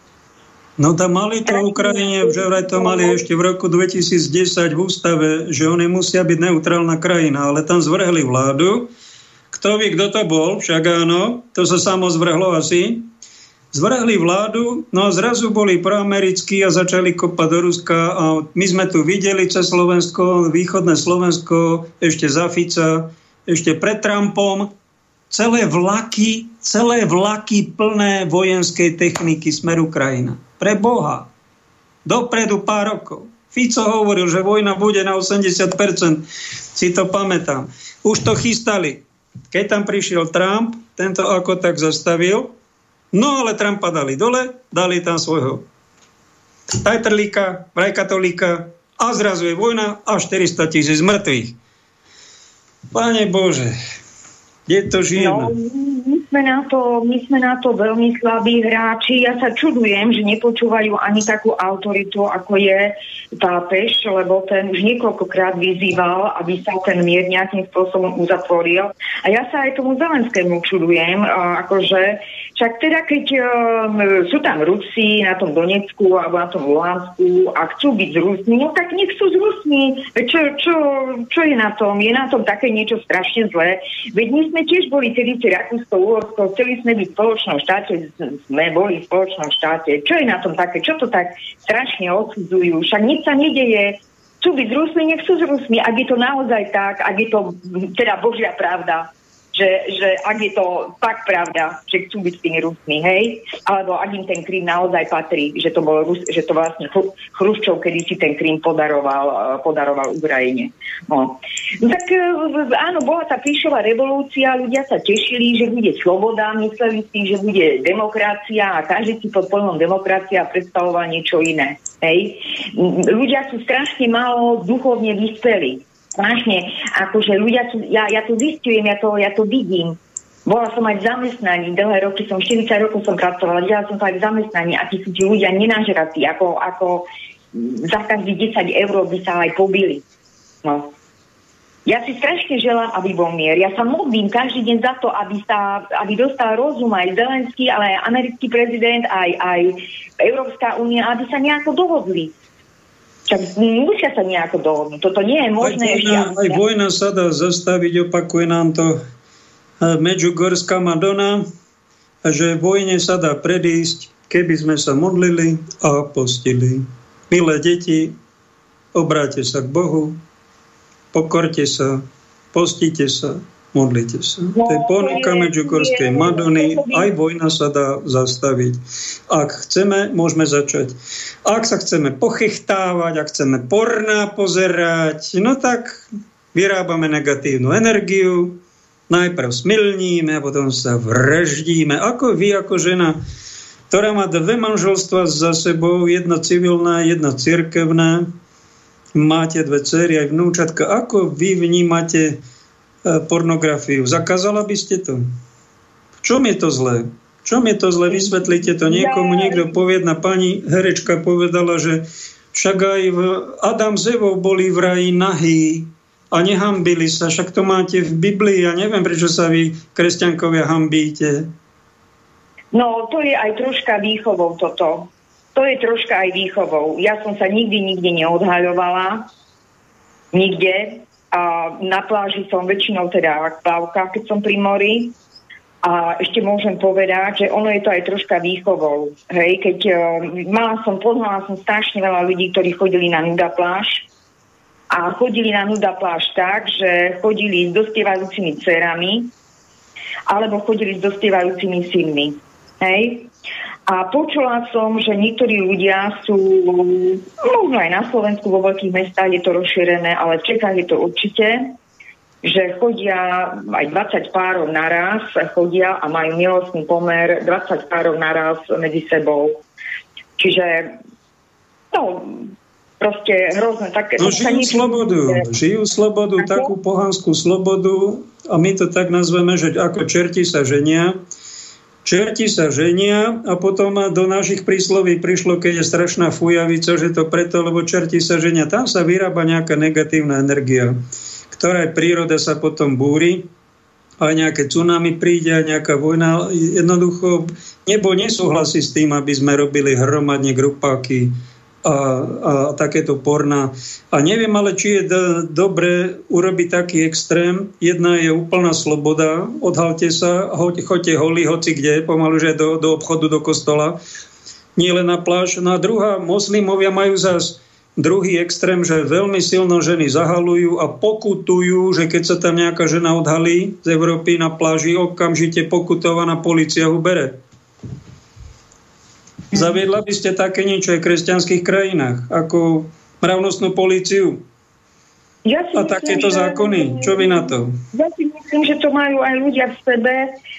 A: No tam mali to Ukrajine, že vraj to mali ešte v roku 2010 v ústave, že oni musia byť neutrálna krajina, ale tam zvrhli vládu. Kto vie, kto to bol? Však áno, to sa samo zvrhlo asi. Zvrhli vládu, no a zrazu boli proamerickí a začali kopať do Ruska a my sme tu videli cez Slovensko, východné Slovensko, ešte za Fica, ešte pred Trumpom, celé vlaky, celé vlaky plné vojenskej techniky smer Ukrajina. Pre Boha. Dopredu pár rokov. Fico hovoril, že vojna bude na 80%. Si to pamätám. Už to chystali. Keď tam prišiel Trump, tento ako tak zastavil. No ale Trumpa dali dole, dali tam svojho tajtrlíka, vrajkatolíka a zrazu je vojna a 400 tisíc mŕtvych. Pane Bože, kde to žijeme?
H: No, my sme, na to, my sme na to veľmi slabí hráči. Ja sa čudujem, že nepočúvajú ani takú autoritu, ako je pápež, lebo ten už niekoľkokrát vyzýval, aby sa ten mier nejakým spôsobom uzatvoril. A ja sa aj tomu Zelenskému čudujem, akože však teda, keď um, sú tam Rusi na tom Donecku alebo na tom Luhansku a chcú byť s Rusmi, no tak nech sú s Rusmi. Čo, čo, čo je na tom? Je na tom také niečo strašne zlé. Veď my sme tiež boli tedy si Rakúsko, Uhorsko, chceli sme byť v spoločnom štáte, sme boli v spoločnom štáte. Čo je na tom také? Čo to tak strašne odsudzujú? Však nič sa nedeje. Chcú byť s Rusmi, nech sú s Rusmi. Ak je to naozaj tak, ak je to teda Božia pravda, že, že ak je to fakt pravda, že chcú byť s tými Rusmi, hej, alebo ak im ten Krím naozaj patrí, že to, bol Rus, že to vlastne Chruščov, kedy si ten Krím podaroval, eh, podaroval Ukrajine. No. no tak eh, áno, bola tá píšová revolúcia, ľudia sa tešili, že bude sloboda, mysleli si, že bude demokracia a každý si pod pojmom demokracia predstavoval niečo iné. Hej. Ľudia sú strašne málo duchovne vyspeli strašne, akože ľudia, ja, ja to zistujem, ja to, ja to vidím. Bola som aj v zamestnaní, dlhé roky som, 40 rokov som pracovala, videla som to aj v zamestnaní, akí sú tí ľudia nenažratí, ako, ako za každý 10 eur by sa aj pobili. No. Ja si strašne želám, aby bol mier. Ja sa modlím každý deň za to, aby, sa, aby dostal rozum aj Zelenský, ale aj americký prezident, aj, aj Európska únia, aby sa nejako dohodli. Čak musia sa nejako dohodnúť. Toto nie je možné.
A: Aj vojna, aj vojna sa dá zastaviť, opakuje nám to e, Medžugorská Madonna, že vojne sa dá predísť, keby sme sa modlili a postili. Milé deti, obráte sa k Bohu, pokorte sa, postite sa, modlite sa. To je ponuka Medžugorskej Madony, aj vojna sa dá zastaviť. Ak chceme, môžeme začať. Ak sa chceme pochechtávať, ak chceme porná pozerať, no tak vyrábame negatívnu energiu, najprv smilníme a potom sa vraždíme. Ako vy, ako žena, ktorá má dve manželstva za sebou, jedna civilná, jedna cirkevná, máte dve cery aj vnúčatka, ako vy vnímate pornografiu. Zakázala by ste to? V čom je to zlé? V čom je to zlé? Vysvetlite to niekomu. Niekto poviedna pani herečka povedala, že však aj v Adam s Evou boli v raji nahý a nehambili sa. Však to máte v Biblii. Ja neviem, prečo sa vy, kresťankovia, hambíte.
H: No, to je aj troška výchovou toto. To je troška aj výchovou. Ja som sa nikdy, nikdy neodhaľovala. Nikde. A na pláži som väčšinou teda plavkách, keď som pri mori. A ešte môžem povedať, že ono je to aj troška výchovou. Hej, keď uh, mala som, poznala som strašne veľa ľudí, ktorí chodili na nuda pláž. A chodili na nuda pláž tak, že chodili s dospievajúcimi dcerami alebo chodili s dospievajúcimi synmi. Hej? A počula som, že niektorí ľudia sú, možno aj na Slovensku, vo veľkých mestách je to rozšírené, ale v Čechách je to určite, že chodia aj 20 párov naraz, chodia a majú milostný pomer 20 párov naraz medzi sebou. Čiže, no, proste hrozné. Tak,
A: no žijú slobodu, žijú slobodu, ako? takú pohanskú slobodu a my to tak nazveme, že ako čerti sa ženia, Čerti sa ženia a potom do našich prísloví prišlo, keď je strašná fujavica, že to preto, lebo čerti sa ženia. Tam sa vyrába nejaká negatívna energia, ktorá príroda sa potom búri, aj nejaké tsunami príde, aj nejaká vojna. Jednoducho nebo nesúhlasí s tým, aby sme robili hromadne grupáky a, a takéto porna. A neviem ale, či je d- dobre urobiť taký extrém. Jedna je úplná sloboda, odhalte sa, hoď, choďte holí, hoci kde, pomalu, že do, do obchodu, do kostola, nie len na pláž. No a druhá, moslimovia majú zas druhý extrém, že veľmi silno ženy zahalujú a pokutujú, že keď sa tam nejaká žena odhalí z Európy na pláži, okamžite pokutovaná policia ho bere. Zaviedla by ste také niečo aj v kresťanských krajinách, ako mravnostnú políciu
H: Ja si
A: a
H: myslím,
A: takéto
H: že-
A: zákony. Čo vy na to?
H: Ja si myslím, že to majú aj ľudia v sebe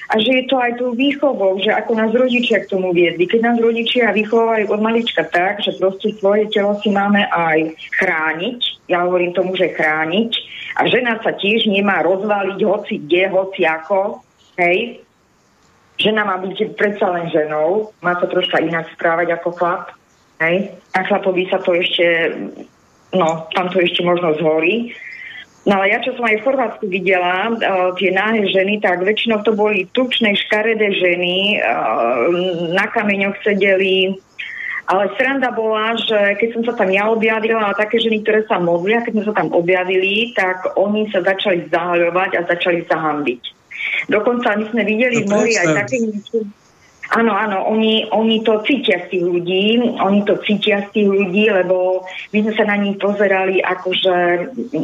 H: a že je to aj tou výchovou, že ako nás rodičia k tomu viedli. Keď nás rodičia vychovajú od malička tak, že proste svoje telo si máme aj chrániť, ja hovorím tomu, že chrániť, a žena sa tiež nemá rozvaliť hoci kde, hoci ako, hej, žena má byť predsa len ženou, má sa troška inak správať ako chlap, hej, a chlapovi sa to ešte, no, tam to ešte možno zhorí, No ale ja, čo som aj v Chorvátsku videla, uh, tie náhe ženy, tak väčšinou to boli tučné, škaredé ženy, uh, na kameňoch sedeli, ale sranda bola, že keď som sa tam ja objavila, a také ženy, ktoré sa modlia, keď sme sa tam objavili, tak oni sa začali zahaľovať a začali sa hambiť. Dokonca my sme videli v
A: No
H: mori aj také niečo. Áno, áno, oni, oni to cítia z tých ľudí, oni to cítia z tých ľudí, lebo my sme sa na nich pozerali akože,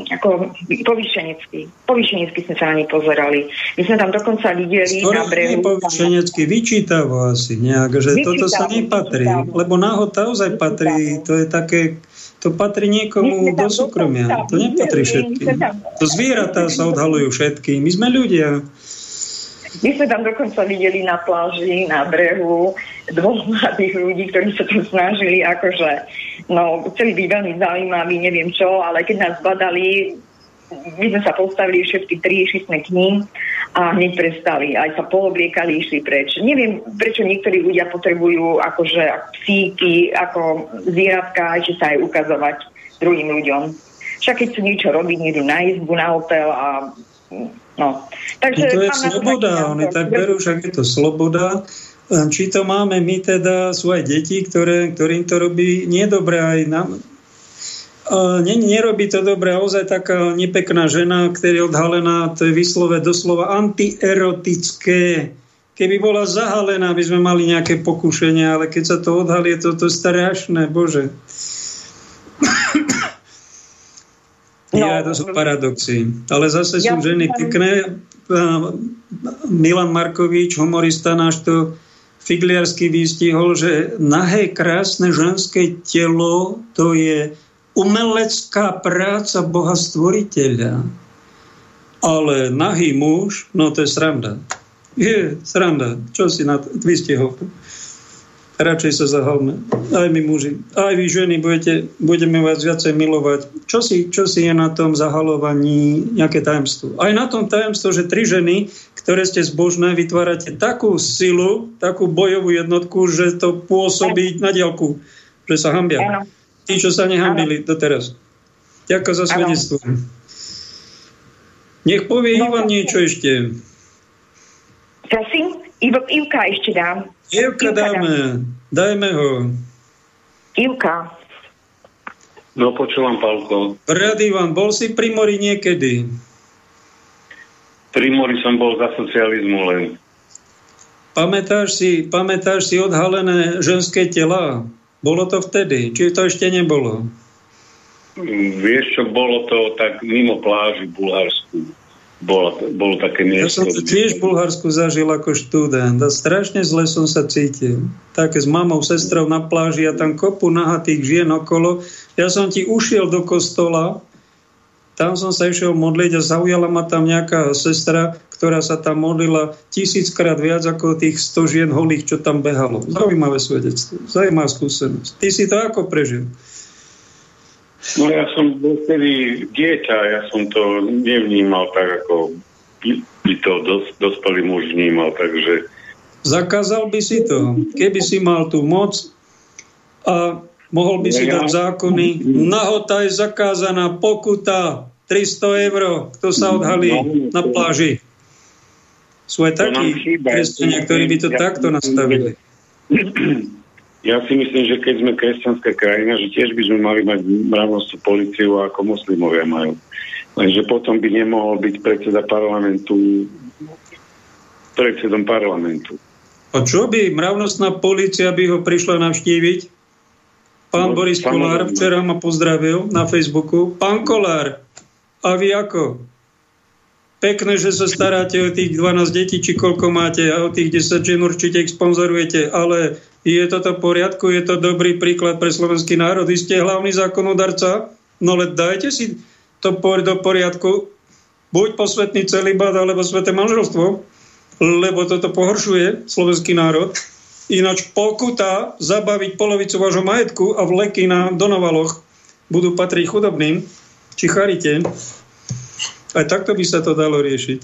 H: ako povyšenecky. Povyšenecky sme sa na nich pozerali. My sme tam dokonca videli na
A: Skoro
H: brehu.
A: nepovyšenecky vyčítavo asi nejak, že toto sa
H: Vyčítavo,
A: nepatrí,
H: vyčítavo.
A: lebo nahota ozaj patrí, to je také, to patrí niekomu do súkromia, to nepatrí všetkým. To zvieratá sa odhalujú všetky, my sme ľudia.
H: My sme tam dokonca videli na pláži, na brehu dvoch mladých ľudí, ktorí sa tam snažili akože, no, chceli byť veľmi zaujímaví, neviem čo, ale keď nás badali, my sme sa postavili všetky tri, išli sme k ním a hneď prestali. Aj sa poobliekali, išli preč. Neviem, prečo niektorí ľudia potrebujú akože ako psíky, ako zvieratka, ešte sa aj ukazovať druhým ľuďom. Však keď chcú niečo robiť, idú na izbu, na hotel a no. Takže
A: No to je sloboda, oni tak berú, však je to sloboda. Či to máme my teda, sú aj deti, ktoré, ktorým to robí nedobre aj nám. A Ne, nerobí to dobre, ozaj taká nepekná žena, ktorá je odhalená, to je vyslove doslova antierotické. Keby bola zahalená, by sme mali nejaké pokušenie, ale keď sa to odhalí, je to, to strašné, bože.
H: No,
A: ja, to sú paradoxy. Ale zase sú
H: Ja
A: ženy pekné. A Milan Markovič, humorista náš to figliarsky vystihol, že nahé krásne ženské telo to je umelecká práca Boha stvoriteľa. Ale nahý muž, no to je sranda. Je sranda. Čo si na to? Vy ste ho. Radšej sa zahalme. Aj my muži. Aj vy ženy budete, budeme vás viacej milovať. Čo si, čo si je na tom zahalovaní nejaké tajemstvo? Aj na tom tajemstvo, že tri ženy, ktoré ste zbožné, vytvárate takú silu, takú bojovú jednotku, že to pôsobí na diálku, že sa hambia.
H: Áno.
A: Tí, čo sa nehambili doteraz. Ďakujem za svedectvo. Nech povie
H: No,
A: Ivan niečo ešte.
H: Prosím, Ivo, Ivka ešte dám.
A: Ivka dáme. Dajme ho.
H: Ivka.
I: No počúvam, Pálko.
A: Rád Ivan, bol si pri mori niekedy?
I: Pri mori som bol za socializmu len.
A: Pamätáš si, pamätáš si odhalené ženské tela? Bolo to vtedy? Či to ešte nebolo?
I: Vieš, čo bolo to tak mimo pláži v Bulharsku. Bolo, bolo také
A: Ja
I: miesto.
A: som to tiež v Bulharsku zažil ako študent a strašne zle som sa cítil. Také s mamou, sestrou na pláži a tam kopu nahatých žien okolo. Ja som ti ušiel do kostola, tam som sa išiel modliť a zaujala ma tam nejaká sestra, ktorá sa tam modlila tisíckrát viac ako tých 100 žien holých, čo tam behalo. Zaujímavé svedectvo, zaujímavá skúsenosť. Ty si to ako prežil?
I: No ja som bol vtedy dieťa, ja som to nevnímal tak, ako by to dos, dospelý muž vnímal, takže
A: Zakázal by si to, keby si mal tú moc a mohol by si dať zákony. Nahota je zakázaná, pokuta 300 eur, kto sa odhalí na pláži. Sú aj takí kresťania, ktorí by to takto nastavili.
I: Ja si myslím, že keď sme kresťanská krajina, že tiež by sme mali mať mravnostnú policiu ako moslimovia majú. Lenže potom by nemohol byť predseda parlamentu predsedom parlamentu.
A: A čo by mravnostná policia by ho prišla navštíviť? Pán Boris Kolár včera ma pozdravil na Facebooku. Pán Kolár, a vy ako? Pekné, že sa staráte o tých 12 detí, či koľko máte a o tých 10 žien určite ich sponzorujete, ale je toto v poriadku, je to dobrý príklad pre slovenský národ. Vy ste hlavný zákonodarca, no ale dajte si to do poriadku. Buď posvetný celibát, alebo sveté manželstvo, lebo toto pohoršuje slovenský národ. Ináč pokuta zabaviť polovicu vášho majetku a vleky na Donovaloch budú patriť chudobným či charite. Aj takto by sa to dalo riešiť.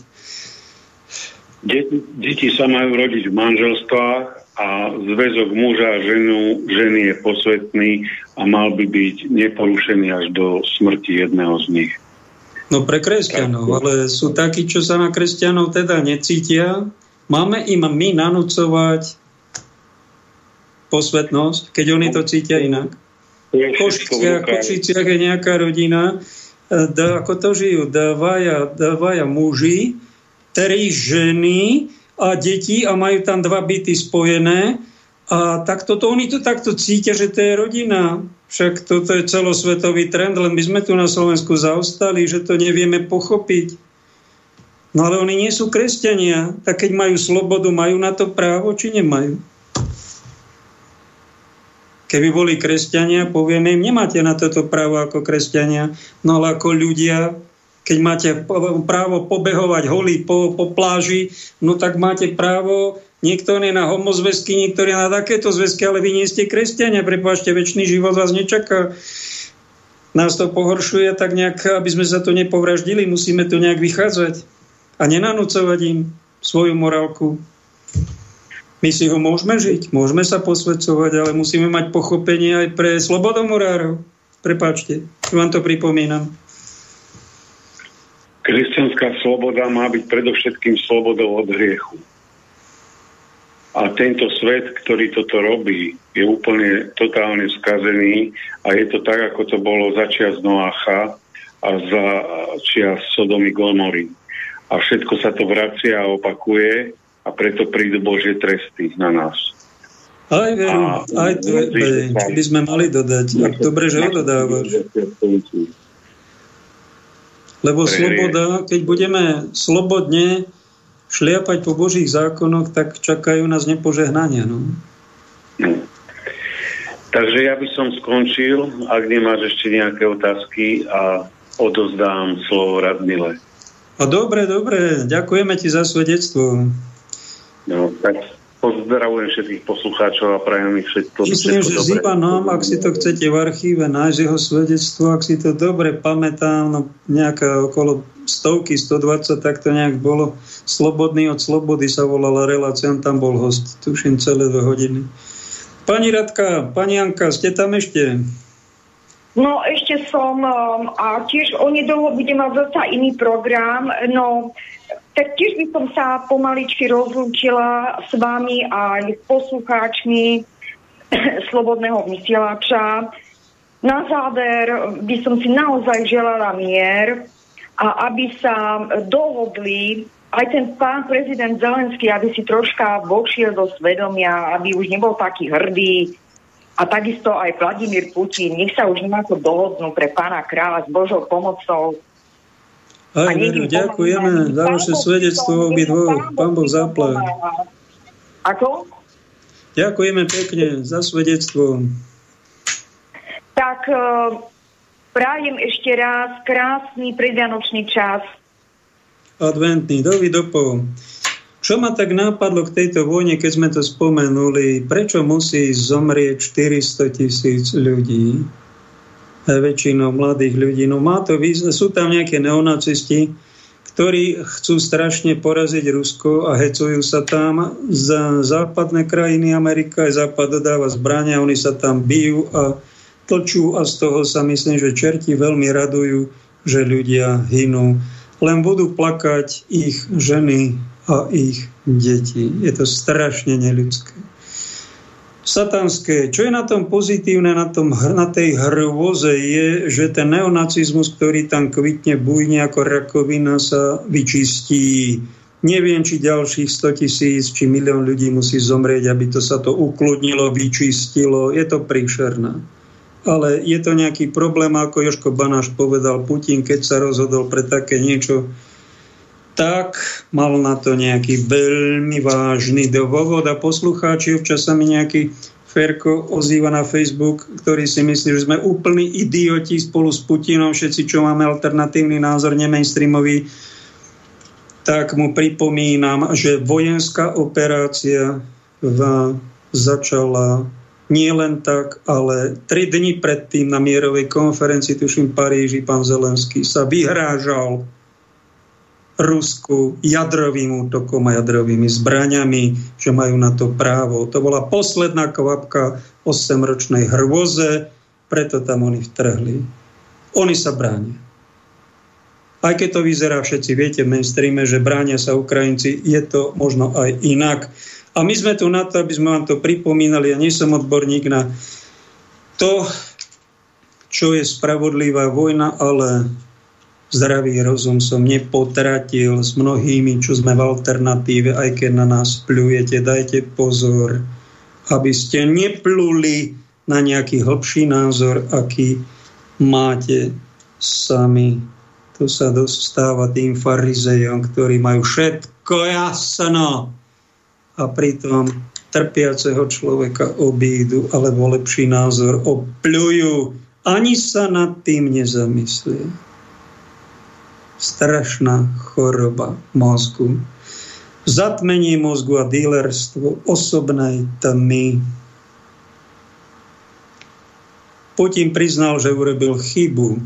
I: Deti, deti sa majú rodiť v manželstvách a zväzok muža a ženu, ženy je posvetný a mal by byť neporušený až do smrti jedného z nich.
A: No pre kresťanov, ale sú takí, čo sa na kresťanov teda necítia. Máme im my nanúcovať posvetnosť, keď oni to cítia inak. V Košiciach, Košiciach je nejaká rodina, e, da, ako to žijú, dávaja, dávaja muži, tri ženy a deti a majú tam dva byty spojené a takto to, oni to takto cítia, že to je rodina. Však toto je celosvetový trend, len my sme tu na Slovensku zaostali, že to nevieme pochopiť. No ale oni nie sú kresťania, tak keď majú slobodu, majú na to právo, či nemajú? Keby boli kresťania, povieme im, nemáte na toto právo ako kresťania, no ale ako ľudia, keď máte právo pobehovať holí po, po pláži, no tak máte právo, niekto je na homozväzky, niektorí na takéto zväzky, ale vy nie ste kresťania, prepáčte, väčší život vás nečaká. Nás to pohoršuje, tak nejak, aby sme sa to nepovraždili, musíme to nejak vychádzať a nenanúcovať im svoju morálku. My si ho môžeme žiť, môžeme sa posvedcovať, ale musíme mať pochopenie aj pre slobodomurárov. Prepáčte, vám to pripomínam.
I: Kresťanská sloboda má byť predovšetkým slobodou od hriechu. A tento svet, ktorý toto robí, je úplne totálne skazený a je to tak, ako to bolo začias Noacha a za čias Sodomy Gomory. A všetko sa to vracia a opakuje a preto prídu Božie tresty na nás.
A: Aj veru,
I: A-
A: aj čo by sme mali dodať. Dobre, že ho dodávaš. Lebo
I: Pre-
A: sloboda, keď budeme slobodne šliapať po Božích zákonoch, tak čakajú nás nepožehnania. No.
I: Takže ja by som skončil, ak nemáš ešte nejaké otázky a odozdám slovo Radmile.
A: A dobre, dobre, ďakujeme ti za svedectvo.
I: No, tak pozdravujem všetkých poslucháčov a prajem mi všetko,
A: Myslím,
I: všetko
A: že s
I: dobré.
A: Ivanom, ak si to chcete v archíve nájsť jeho svedectvo, ak si to dobre pamätám, no nejaká okolo stovky, 120, tak to nejak bolo. Slobodný od slobody sa volala relácia, on tam bol host, tuším celé dve hodiny. Pani Radka, pani Janka, ste tam ešte?
H: No ešte som um, a tiež onedlho budem mať zase iný program. No tak tiež by som sa pomaličky rozlúčila s vami aj s poslucháčmi Slobodného vysielača. Na záver by som si naozaj želala mier a aby sa dohodli aj ten pán prezident Zelenský, aby si troška vošiel do svedomia, aby už nebol taký hrdý, a takisto aj Vladimír Putin, nech sa už nejako dohodnú pre pána kráľa s Božou pomocou.
A: Aj, veru, ďakujeme za vaše svedectvo
H: pritom-
A: obi
H: nech
A: dvoch.
H: Pán Boh pomáha. Ako?
A: Ďakujeme pekne za svedectvo.
H: Tak e, prajem ešte raz krásny predvianočný čas.
A: Adventný, dovidopov. Čo ma tak nápadlo k tejto vojne, keď sme to spomenuli, prečo musí zomrieť 400 tisíc ľudí? Väčšinou mladých ľudí. No má to význam, sú tam nejaké neonacisti, ktorí chcú strašne poraziť Rusko a hecujú sa tam. Za západné krajiny Amerika aj západ dodáva zbrania, oni sa tam bijú a tlčú a z toho sa myslím, že čerti veľmi radujú, že ľudia hynú. Len budú plakať ich ženy a ich detí. Je to strašne neľudské. Satanské. Čo je na tom pozitívne, na, tom, na tej hrôze, je, že ten neonacizmus, ktorý tam kvitne bujne ako rakovina, sa vyčistí. Neviem, či ďalších 100 tisíc, či milión ľudí musí zomrieť, aby to sa to ukludnilo, vyčistilo. Je to príšerné. Ale je to nejaký problém, ako Joško Banáš povedal, Putin, keď sa rozhodol pre také niečo, tak mal na to nejaký veľmi vážny dôvod a poslucháči, občas sa mi nejaký Ferko ozýva na Facebook, ktorý si myslí, že sme úplní idioti spolu s Putinom, všetci, čo máme alternatívny názor, nemainstreamový, tak mu pripomínam, že vojenská operácia v, začala nie len tak, ale tri dni predtým na mierovej konferencii, tuším Paríži, pán Zelenský sa vyhrážal Rusku jadrovým útokom a jadrovými zbraňami, že majú na to právo. To bola posledná kvapka 8-ročnej hrôze, preto tam oni vtrhli. Oni sa bránia. Aj keď to vyzerá, všetci viete v mainstreame, že bránia sa Ukrajinci, je to možno aj inak. A my sme tu na to, aby sme vám to pripomínali. Ja nie som odborník na to, čo je spravodlivá vojna, ale zdravý rozum som nepotratil s mnohými, čo sme v alternatíve, aj keď na nás pľujete, dajte pozor, aby ste nepluli na nejaký hlbší názor, aký máte sami. To sa dostáva tým farizejom, ktorí majú všetko jasno a pritom trpiaceho človeka obídu alebo lepší názor opľujú. Ani sa nad tým nezamyslia strašná choroba mozgu. Zatmenie mozgu a dílerstvo osobnej tmy. Putin priznal, že urobil chybu,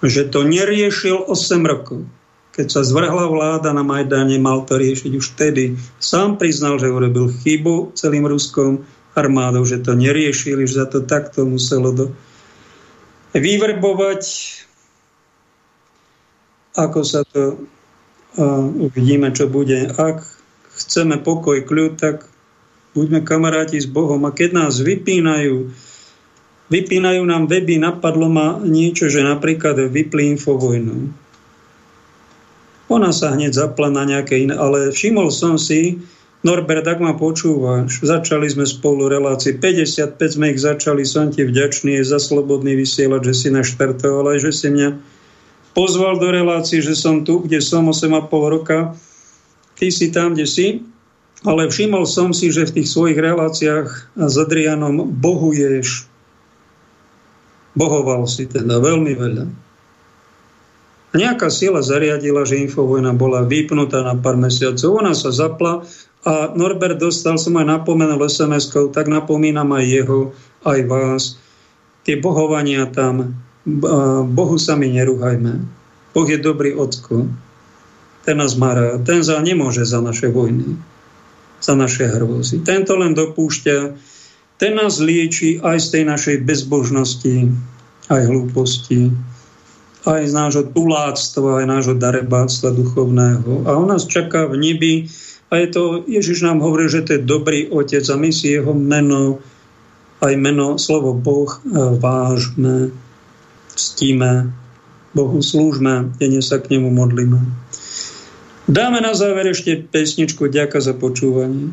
A: že to neriešil 8 rokov. Keď sa zvrhla vláda na Majdane, mal to riešiť už vtedy. Sám priznal, že urobil chybu celým ruskom armádou, že to neriešili, že za to takto muselo do... vyvrbovať ako sa to uh, uvidíme, čo bude. Ak chceme pokoj, kľud, tak buďme kamaráti s Bohom. A keď nás vypínajú, vypínajú nám weby, napadlo ma niečo, že napríklad vypli infovojnu. Ona sa hneď zapla na nejaké iné, ale všimol som si, Norbert, ak ma počúvaš, začali sme spolu relácii, 55 sme ich začali, som ti vďačný za slobodný vysielať, že si naštartoval, aj že si mňa pozval do relácie, že som tu, kde som 8,5 roka, ty si tam, kde si, ale všimol som si, že v tých svojich reláciách s Adrianom bohuješ. Bohoval si teda veľmi veľa. A nejaká sila zariadila, že Infovojna bola vypnutá na pár mesiacov. Ona sa zapla a Norbert dostal, som aj napomenul sms tak napomínam aj jeho, aj vás. Tie bohovania tam Bohu sami nerúhajme. Boh je dobrý ocko. Ten nás má rád. Ten za nemôže za naše vojny, za naše hrôzy. Tento len dopúšťa, ten nás lieči aj z tej našej bezbožnosti, aj hlúposti, aj z nášho tuláctva, aj nášho darebáctva duchovného. A on nás čaká v nebi a je to, Ježiš nám hovorí, že to je dobrý otec a my si jeho meno, aj meno, slovo Boh vážme ctíme Bohu, slúžme, denne sa k nemu modlíme. Dáme na záver ešte pesničku Ďaka za počúvanie.